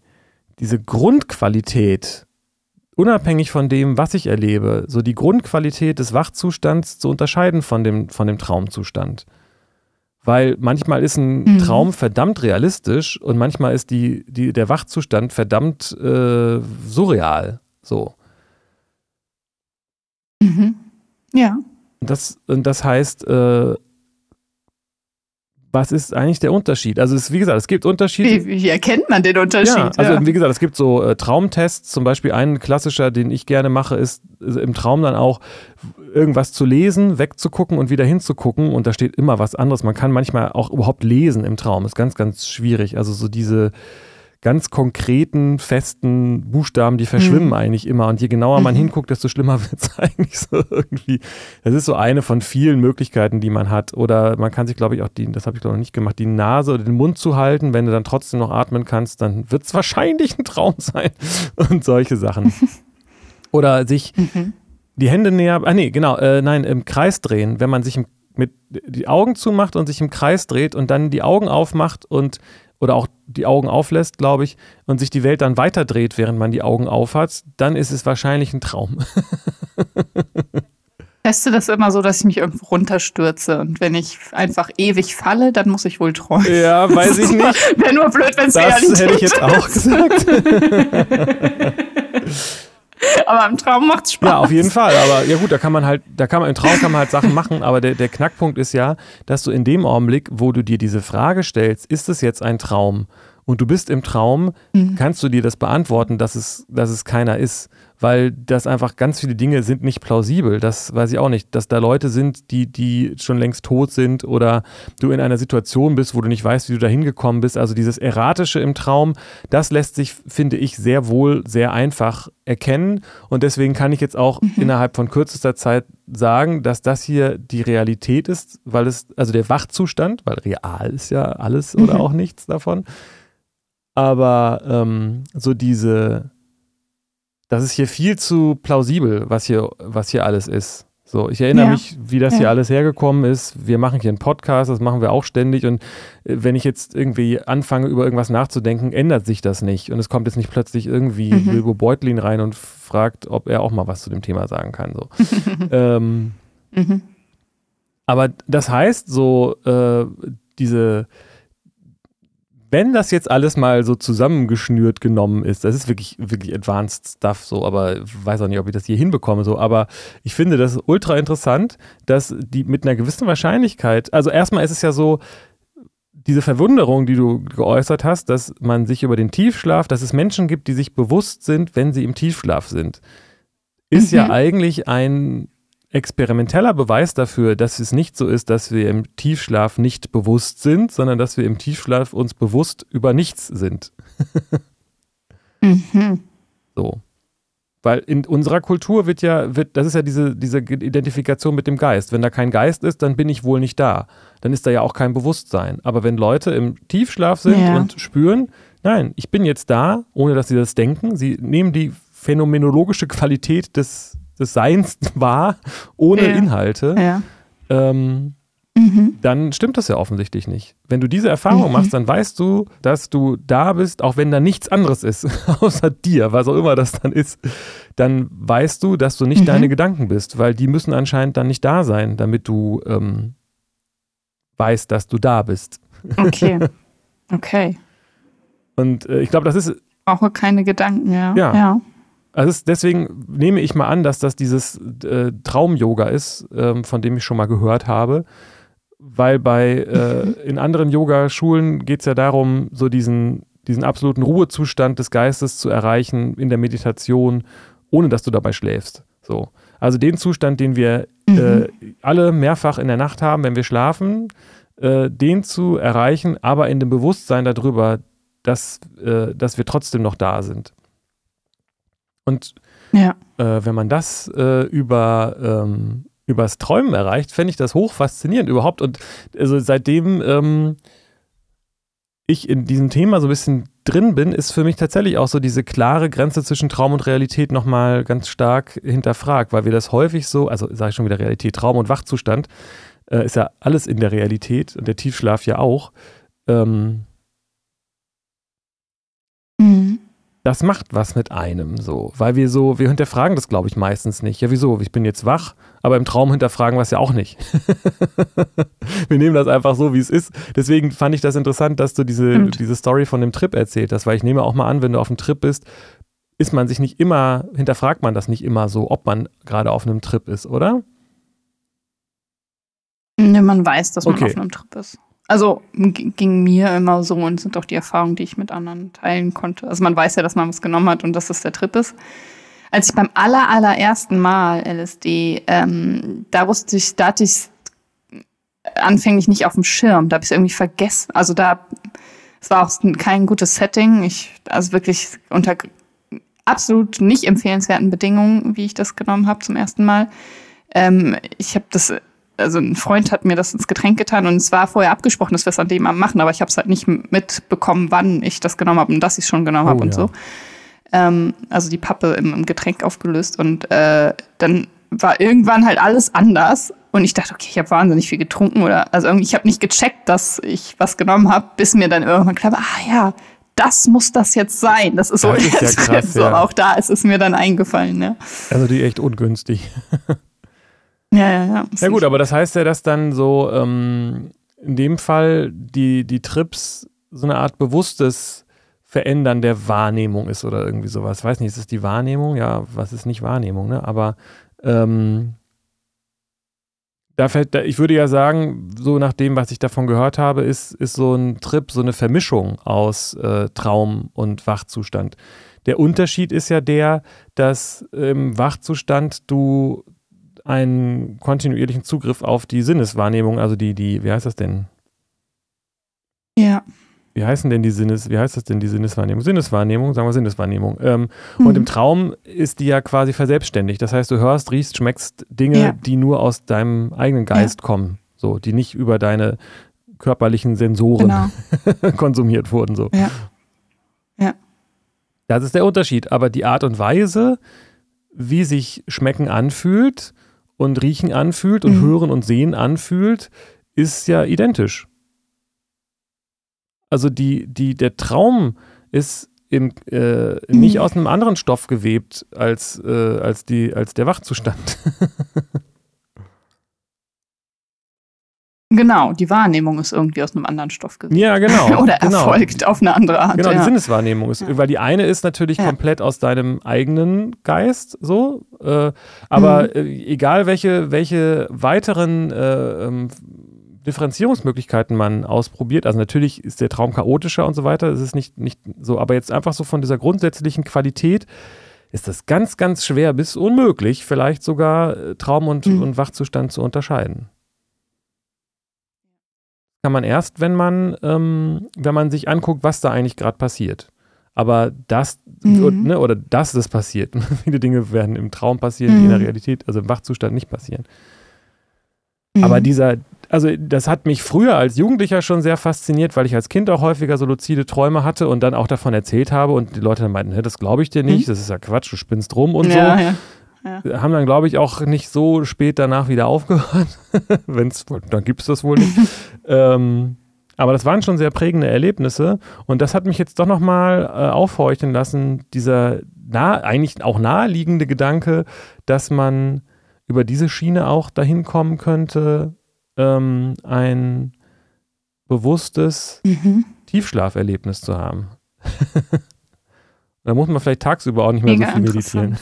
diese Grundqualität unabhängig von dem, was ich erlebe, so die Grundqualität des Wachzustands zu unterscheiden von dem, von dem Traumzustand. Weil manchmal ist ein mhm. Traum verdammt realistisch und manchmal ist die, die, der Wachzustand verdammt äh, surreal. So. Mhm. Ja. Das, das heißt, äh, was ist eigentlich der Unterschied? Also es, wie gesagt, es gibt Unterschiede. Wie, wie erkennt man den Unterschied? Ja, also ja. wie gesagt, es gibt so äh, Traumtests. Zum Beispiel ein klassischer, den ich gerne mache, ist, ist im Traum dann auch irgendwas zu lesen, wegzugucken und wieder hinzugucken. Und da steht immer was anderes. Man kann manchmal auch überhaupt lesen im Traum. Ist ganz, ganz schwierig. Also so diese ganz konkreten, festen Buchstaben, die verschwimmen mhm. eigentlich immer. Und je genauer man mhm. hinguckt, desto schlimmer [LAUGHS] wird es eigentlich so irgendwie. Das ist so eine von vielen Möglichkeiten, die man hat. Oder man kann sich, glaube ich, auch die, das habe ich glaube noch nicht gemacht, die Nase oder den Mund zu halten. Wenn du dann trotzdem noch atmen kannst, dann wird es wahrscheinlich ein Traum [LAUGHS] sein. Und solche Sachen. [LAUGHS] oder sich mhm. die Hände näher, ah nee, genau, äh, nein, im Kreis drehen, wenn man sich im, mit die Augen zumacht und sich im Kreis dreht und dann die Augen aufmacht und oder auch die Augen auflässt, glaube ich, und sich die Welt dann weiterdreht, während man die Augen aufhat, dann ist es wahrscheinlich ein Traum. [LAUGHS] teste das immer so, dass ich mich irgendwo runterstürze. Und wenn ich einfach ewig falle, dann muss ich wohl träumen. Ja, weiß ich [LAUGHS] nicht. Wäre nur blöd, wenn es Realität ist. Das hätte ich jetzt auch gesagt. [LAUGHS] aber im Traum macht es Spaß. Ja, auf jeden Fall. Aber ja gut, da kann man halt, da kann man im Traum kann man halt Sachen machen, aber der, der Knackpunkt ist ja, dass du in dem Augenblick, wo du dir diese Frage stellst, ist es jetzt ein Traum? Und du bist im Traum, mhm. kannst du dir das beantworten, dass es, dass es keiner ist weil das einfach ganz viele Dinge sind nicht plausibel. Das weiß ich auch nicht, dass da Leute sind, die, die schon längst tot sind oder du in einer Situation bist, wo du nicht weißt, wie du da hingekommen bist. Also dieses Erratische im Traum, das lässt sich, finde ich, sehr wohl sehr einfach erkennen. Und deswegen kann ich jetzt auch mhm. innerhalb von kürzester Zeit sagen, dass das hier die Realität ist, weil es, also der Wachzustand, weil real ist ja alles oder mhm. auch nichts davon. Aber ähm, so diese, das ist hier viel zu plausibel, was hier, was hier alles ist. So, ich erinnere ja. mich, wie das ja. hier alles hergekommen ist. Wir machen hier einen Podcast, das machen wir auch ständig. Und äh, wenn ich jetzt irgendwie anfange, über irgendwas nachzudenken, ändert sich das nicht. Und es kommt jetzt nicht plötzlich irgendwie mhm. Bilbo Beutlin rein und fragt, ob er auch mal was zu dem Thema sagen kann. So. [LAUGHS] ähm, mhm. Aber das heißt, so äh, diese wenn das jetzt alles mal so zusammengeschnürt genommen ist, das ist wirklich, wirklich advanced stuff so, aber ich weiß auch nicht, ob ich das hier hinbekomme so, aber ich finde das ultra interessant, dass die mit einer gewissen Wahrscheinlichkeit, also erstmal ist es ja so, diese Verwunderung, die du geäußert hast, dass man sich über den Tiefschlaf, dass es Menschen gibt, die sich bewusst sind, wenn sie im Tiefschlaf sind, ist mhm. ja eigentlich ein experimenteller Beweis dafür, dass es nicht so ist, dass wir im Tiefschlaf nicht bewusst sind, sondern dass wir im Tiefschlaf uns bewusst über nichts sind. [LAUGHS] mhm. So. Weil in unserer Kultur wird ja, wird, das ist ja diese, diese Identifikation mit dem Geist. Wenn da kein Geist ist, dann bin ich wohl nicht da. Dann ist da ja auch kein Bewusstsein. Aber wenn Leute im Tiefschlaf sind ja. und spüren, nein, ich bin jetzt da, ohne dass sie das denken, sie nehmen die phänomenologische Qualität des, des Seins [LAUGHS] wahr, ohne ja. Inhalte, ja. Ähm, mhm. dann stimmt das ja offensichtlich nicht. Wenn du diese Erfahrung mhm. machst, dann weißt du, dass du da bist, auch wenn da nichts anderes ist, [LAUGHS] außer dir, was auch immer das dann ist, dann weißt du, dass du nicht mhm. deine Gedanken bist, weil die müssen anscheinend dann nicht da sein, damit du ähm, weißt, dass du da bist. Okay. [LAUGHS] Okay. Und äh, ich glaube, das ist. Auch keine Gedanken, ja. Ja. ja. Also deswegen nehme ich mal an, dass das dieses äh, Traum-Yoga ist, ähm, von dem ich schon mal gehört habe. Weil bei äh, [LAUGHS] in anderen Yogaschulen geht es ja darum, so diesen, diesen absoluten Ruhezustand des Geistes zu erreichen in der Meditation, ohne dass du dabei schläfst. So. Also den Zustand, den wir äh, mhm. alle mehrfach in der Nacht haben, wenn wir schlafen, äh, den zu erreichen, aber in dem Bewusstsein darüber, dass, äh, dass wir trotzdem noch da sind. Und ja. äh, wenn man das äh, über ähm, übers Träumen erreicht, fände ich das hoch faszinierend überhaupt. Und also seitdem ähm, ich in diesem Thema so ein bisschen drin bin, ist für mich tatsächlich auch so diese klare Grenze zwischen Traum und Realität nochmal ganz stark hinterfragt, weil wir das häufig so, also sage ich schon wieder Realität, Traum und Wachzustand, äh, ist ja alles in der Realität und der Tiefschlaf ja auch. Ähm, mhm das macht was mit einem so, weil wir so, wir hinterfragen das, glaube ich, meistens nicht. Ja, wieso? Ich bin jetzt wach, aber im Traum hinterfragen wir es ja auch nicht. [LAUGHS] wir nehmen das einfach so, wie es ist. Deswegen fand ich das interessant, dass du diese, diese Story von dem Trip erzählt hast, weil ich nehme auch mal an, wenn du auf einem Trip bist, ist man sich nicht immer, hinterfragt man das nicht immer so, ob man gerade auf einem Trip ist, oder? Ne, man weiß, dass man okay. auf einem Trip ist. Also ging mir immer so und sind auch die Erfahrungen, die ich mit anderen teilen konnte. Also man weiß ja, dass man was genommen hat und dass das der Trip ist. Als ich beim aller, allerersten Mal LSD, ähm, da wusste ich, da hatte ich anfänglich nicht auf dem Schirm. Da habe ich es irgendwie vergessen. Also da, es war auch kein gutes Setting. Ich, also wirklich unter absolut nicht empfehlenswerten Bedingungen, wie ich das genommen habe zum ersten Mal. Ähm, ich habe das also ein Freund hat mir das ins Getränk getan und es war vorher abgesprochen, dass wir es an dem Abend machen, aber ich habe es halt nicht mitbekommen, wann ich das genommen habe und dass ich es schon genommen habe oh, und ja. so. Ähm, also die Pappe im, im, Getränk aufgelöst und äh, dann war irgendwann halt alles anders und ich dachte, okay, ich habe wahnsinnig viel getrunken oder also irgendwie ich habe nicht gecheckt, dass ich was genommen habe, bis mir dann irgendwann klar war, ah ja, das muss das jetzt sein. Das ist so, [LAUGHS] das ist ja krass, so ja. auch da ist es mir dann eingefallen. Ja. Also die echt ungünstig. [LAUGHS] Ja, ja, ja. Ja gut, aber das heißt ja, dass dann so ähm, in dem Fall die, die Trips so eine Art bewusstes Verändern der Wahrnehmung ist oder irgendwie sowas. Ich weiß nicht, ist es die Wahrnehmung? Ja, was ist nicht Wahrnehmung, ne? Aber ähm, da fällt, ich würde ja sagen, so nach dem, was ich davon gehört habe, ist, ist so ein Trip so eine Vermischung aus äh, Traum und Wachzustand. Der Unterschied ist ja der, dass im Wachzustand du einen kontinuierlichen Zugriff auf die Sinneswahrnehmung, also die, die, wie heißt das denn? Ja. Wie heißen denn die Sinnes, wie heißt das denn die Sinneswahrnehmung? Sinneswahrnehmung, sagen wir Sinneswahrnehmung. Ähm, mhm. Und im Traum ist die ja quasi verselbstständigt. Das heißt, du hörst, riechst, schmeckst Dinge, ja. die nur aus deinem eigenen Geist ja. kommen. So, die nicht über deine körperlichen Sensoren genau. [LAUGHS] konsumiert wurden. So. Ja. ja. Das ist der Unterschied. Aber die Art und Weise, wie sich Schmecken anfühlt, und Riechen anfühlt und mhm. Hören und Sehen anfühlt, ist ja identisch. Also die, die, der Traum ist im, äh, nicht mhm. aus einem anderen Stoff gewebt als, äh, als, die, als der Wachzustand. [LAUGHS] Genau, die Wahrnehmung ist irgendwie aus einem anderen Stoff gewesen. Ja, genau. [LAUGHS] Oder genau. erfolgt auf eine andere Art. Genau, die ja. Sinneswahrnehmung ist, ja. weil die eine ist natürlich ja. komplett aus deinem eigenen Geist, so. Äh, aber mhm. äh, egal welche, welche weiteren äh, ähm, Differenzierungsmöglichkeiten man ausprobiert, also natürlich ist der Traum chaotischer und so weiter, es ist nicht, nicht so, aber jetzt einfach so von dieser grundsätzlichen Qualität, ist das ganz, ganz schwer bis unmöglich, vielleicht sogar äh, Traum und, mhm. und Wachzustand zu unterscheiden. Kann man erst, wenn man, ähm, wenn man sich anguckt, was da eigentlich gerade passiert. Aber das, mhm. ne, oder dass das passiert. [LAUGHS] Viele Dinge werden im Traum passieren, mhm. die in der mhm. Realität, also im Wachzustand nicht passieren. Mhm. Aber dieser, also das hat mich früher als Jugendlicher schon sehr fasziniert, weil ich als Kind auch häufiger so luzide Träume hatte und dann auch davon erzählt habe und die Leute dann meinten, das glaube ich dir nicht, mhm. das ist ja Quatsch, du spinnst rum und ja, so. Ja. Ja. Haben dann, glaube ich, auch nicht so spät danach wieder aufgehört. [LAUGHS] Wenn es, dann gibt es das wohl nicht. [LAUGHS] ähm, aber das waren schon sehr prägende Erlebnisse und das hat mich jetzt doch nochmal äh, aufhorchen lassen, dieser nah, eigentlich auch naheliegende Gedanke, dass man über diese Schiene auch dahin kommen könnte, ähm, ein bewusstes mhm. Tiefschlaferlebnis zu haben. [LAUGHS] da muss man vielleicht tagsüber auch nicht mehr Mega so viel meditieren.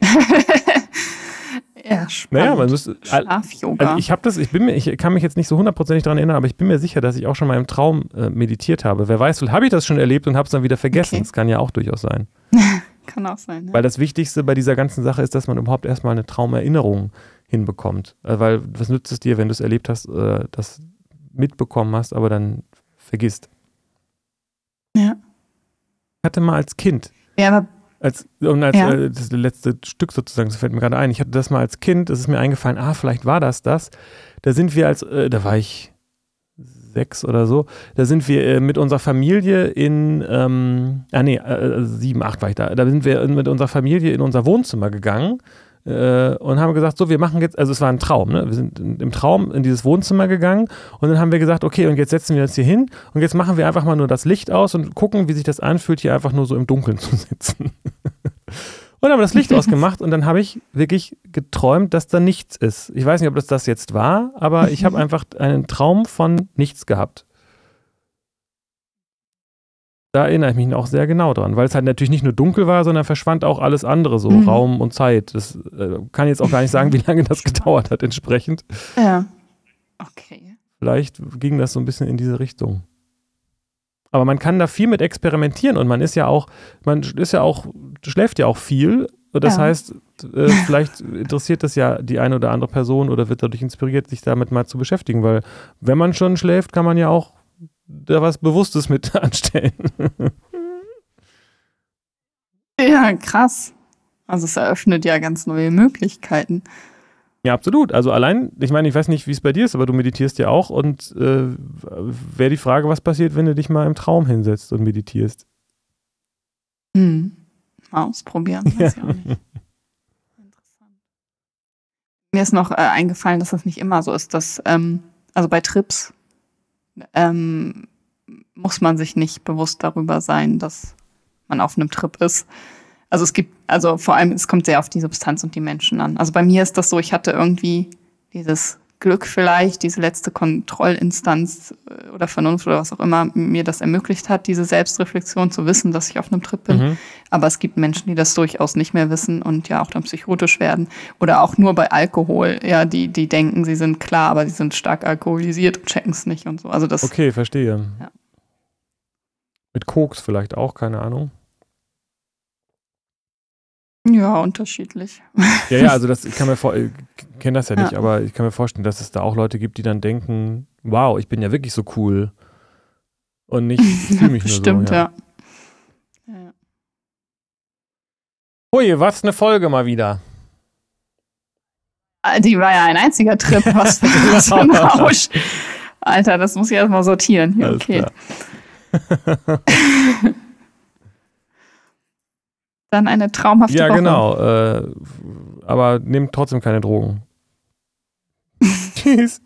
[LAUGHS] ja, spannend. Naja, man muss, Schlaf-Yoga. Also ich habe das, ich bin mir, ich kann mich jetzt nicht so hundertprozentig daran erinnern, aber ich bin mir sicher, dass ich auch schon mal im Traum äh, meditiert habe. Wer weiß, habe ich das schon erlebt und habe es dann wieder vergessen. Okay. Das kann ja auch durchaus sein. [LAUGHS] kann auch sein. Ja. Weil das Wichtigste bei dieser ganzen Sache ist, dass man überhaupt erstmal eine Traumerinnerung hinbekommt. Äh, weil was nützt es dir, wenn du es erlebt hast, äh, das mitbekommen hast, aber dann vergisst? Ja. Ich hatte mal als Kind. Ja, aber. Als, und als ja. äh, das letzte Stück sozusagen, das fällt mir gerade ein. Ich hatte das mal als Kind, es ist mir eingefallen, ah, vielleicht war das das. Da sind wir als, äh, da war ich sechs oder so, da sind wir äh, mit unserer Familie in, ähm, ah nee, äh, sieben, acht war ich da, da sind wir mit unserer Familie in unser Wohnzimmer gegangen äh, und haben gesagt, so, wir machen jetzt, also es war ein Traum, ne? wir sind im Traum in dieses Wohnzimmer gegangen und dann haben wir gesagt, okay, und jetzt setzen wir uns hier hin und jetzt machen wir einfach mal nur das Licht aus und gucken, wie sich das anfühlt, hier einfach nur so im Dunkeln zu sitzen. [LAUGHS] und haben das Licht ausgemacht und dann habe ich wirklich geträumt, dass da nichts ist. Ich weiß nicht, ob das das jetzt war, aber ich habe [LAUGHS] einfach einen Traum von nichts gehabt da erinnere ich mich auch sehr genau dran, weil es halt natürlich nicht nur dunkel war, sondern verschwand auch alles andere, so mhm. Raum und Zeit. Das äh, kann jetzt auch gar nicht sagen, wie lange das gedauert hat entsprechend. Ja. Okay. Vielleicht ging das so ein bisschen in diese Richtung. Aber man kann da viel mit experimentieren und man ist ja auch, man ist ja auch, schläft ja auch viel. Das ja. heißt, äh, [LAUGHS] vielleicht interessiert das ja die eine oder andere Person oder wird dadurch inspiriert, sich damit mal zu beschäftigen, weil wenn man schon schläft, kann man ja auch da was Bewusstes mit [LAUGHS] anstellen. ja, krass. Also es eröffnet ja ganz neue Möglichkeiten. Ja, absolut. Also allein, ich meine, ich weiß nicht, wie es bei dir ist, aber du meditierst ja auch und äh, wäre die Frage, was passiert, wenn du dich mal im Traum hinsetzt und meditierst? Hm. Mal ausprobieren. Weiß ja. ich auch nicht. Interessant. Mir ist noch äh, eingefallen, dass das nicht immer so ist, dass, ähm, also bei Trips ähm, muss man sich nicht bewusst darüber sein, dass man auf einem Trip ist. Also es gibt, also vor allem, es kommt sehr auf die Substanz und die Menschen an. Also bei mir ist das so, ich hatte irgendwie dieses Glück vielleicht, diese letzte Kontrollinstanz äh, oder Vernunft oder was auch immer mir das ermöglicht hat, diese Selbstreflexion zu wissen, dass ich auf einem Trip bin. Mhm. Aber es gibt Menschen, die das durchaus nicht mehr wissen und ja auch dann psychotisch werden. Oder auch nur bei Alkohol, ja, die, die denken, sie sind klar, aber sie sind stark alkoholisiert und checken es nicht und so. Also das. Okay, verstehe. Ja. Mit Koks vielleicht auch, keine Ahnung. Ja, unterschiedlich. Ja, ja, also das, ich kann mir vor, ich kenne das ja nicht, ja. aber ich kann mir vorstellen, dass es da auch Leute gibt, die dann denken, wow, ich bin ja wirklich so cool. Und nicht, [LAUGHS] ich fühle mich Stimmt, so. Ja. ja. Hui, was eine Folge mal wieder. Ah, die war ja ein einziger Trip, was für, was für ein Rausch. [LAUGHS] Alter, das muss ich erstmal sortieren. Hier, okay. [LAUGHS] Dann eine traumhafte Ja, Woche. genau. Äh, aber nehmt trotzdem keine Drogen. [LAUGHS] Tschüss.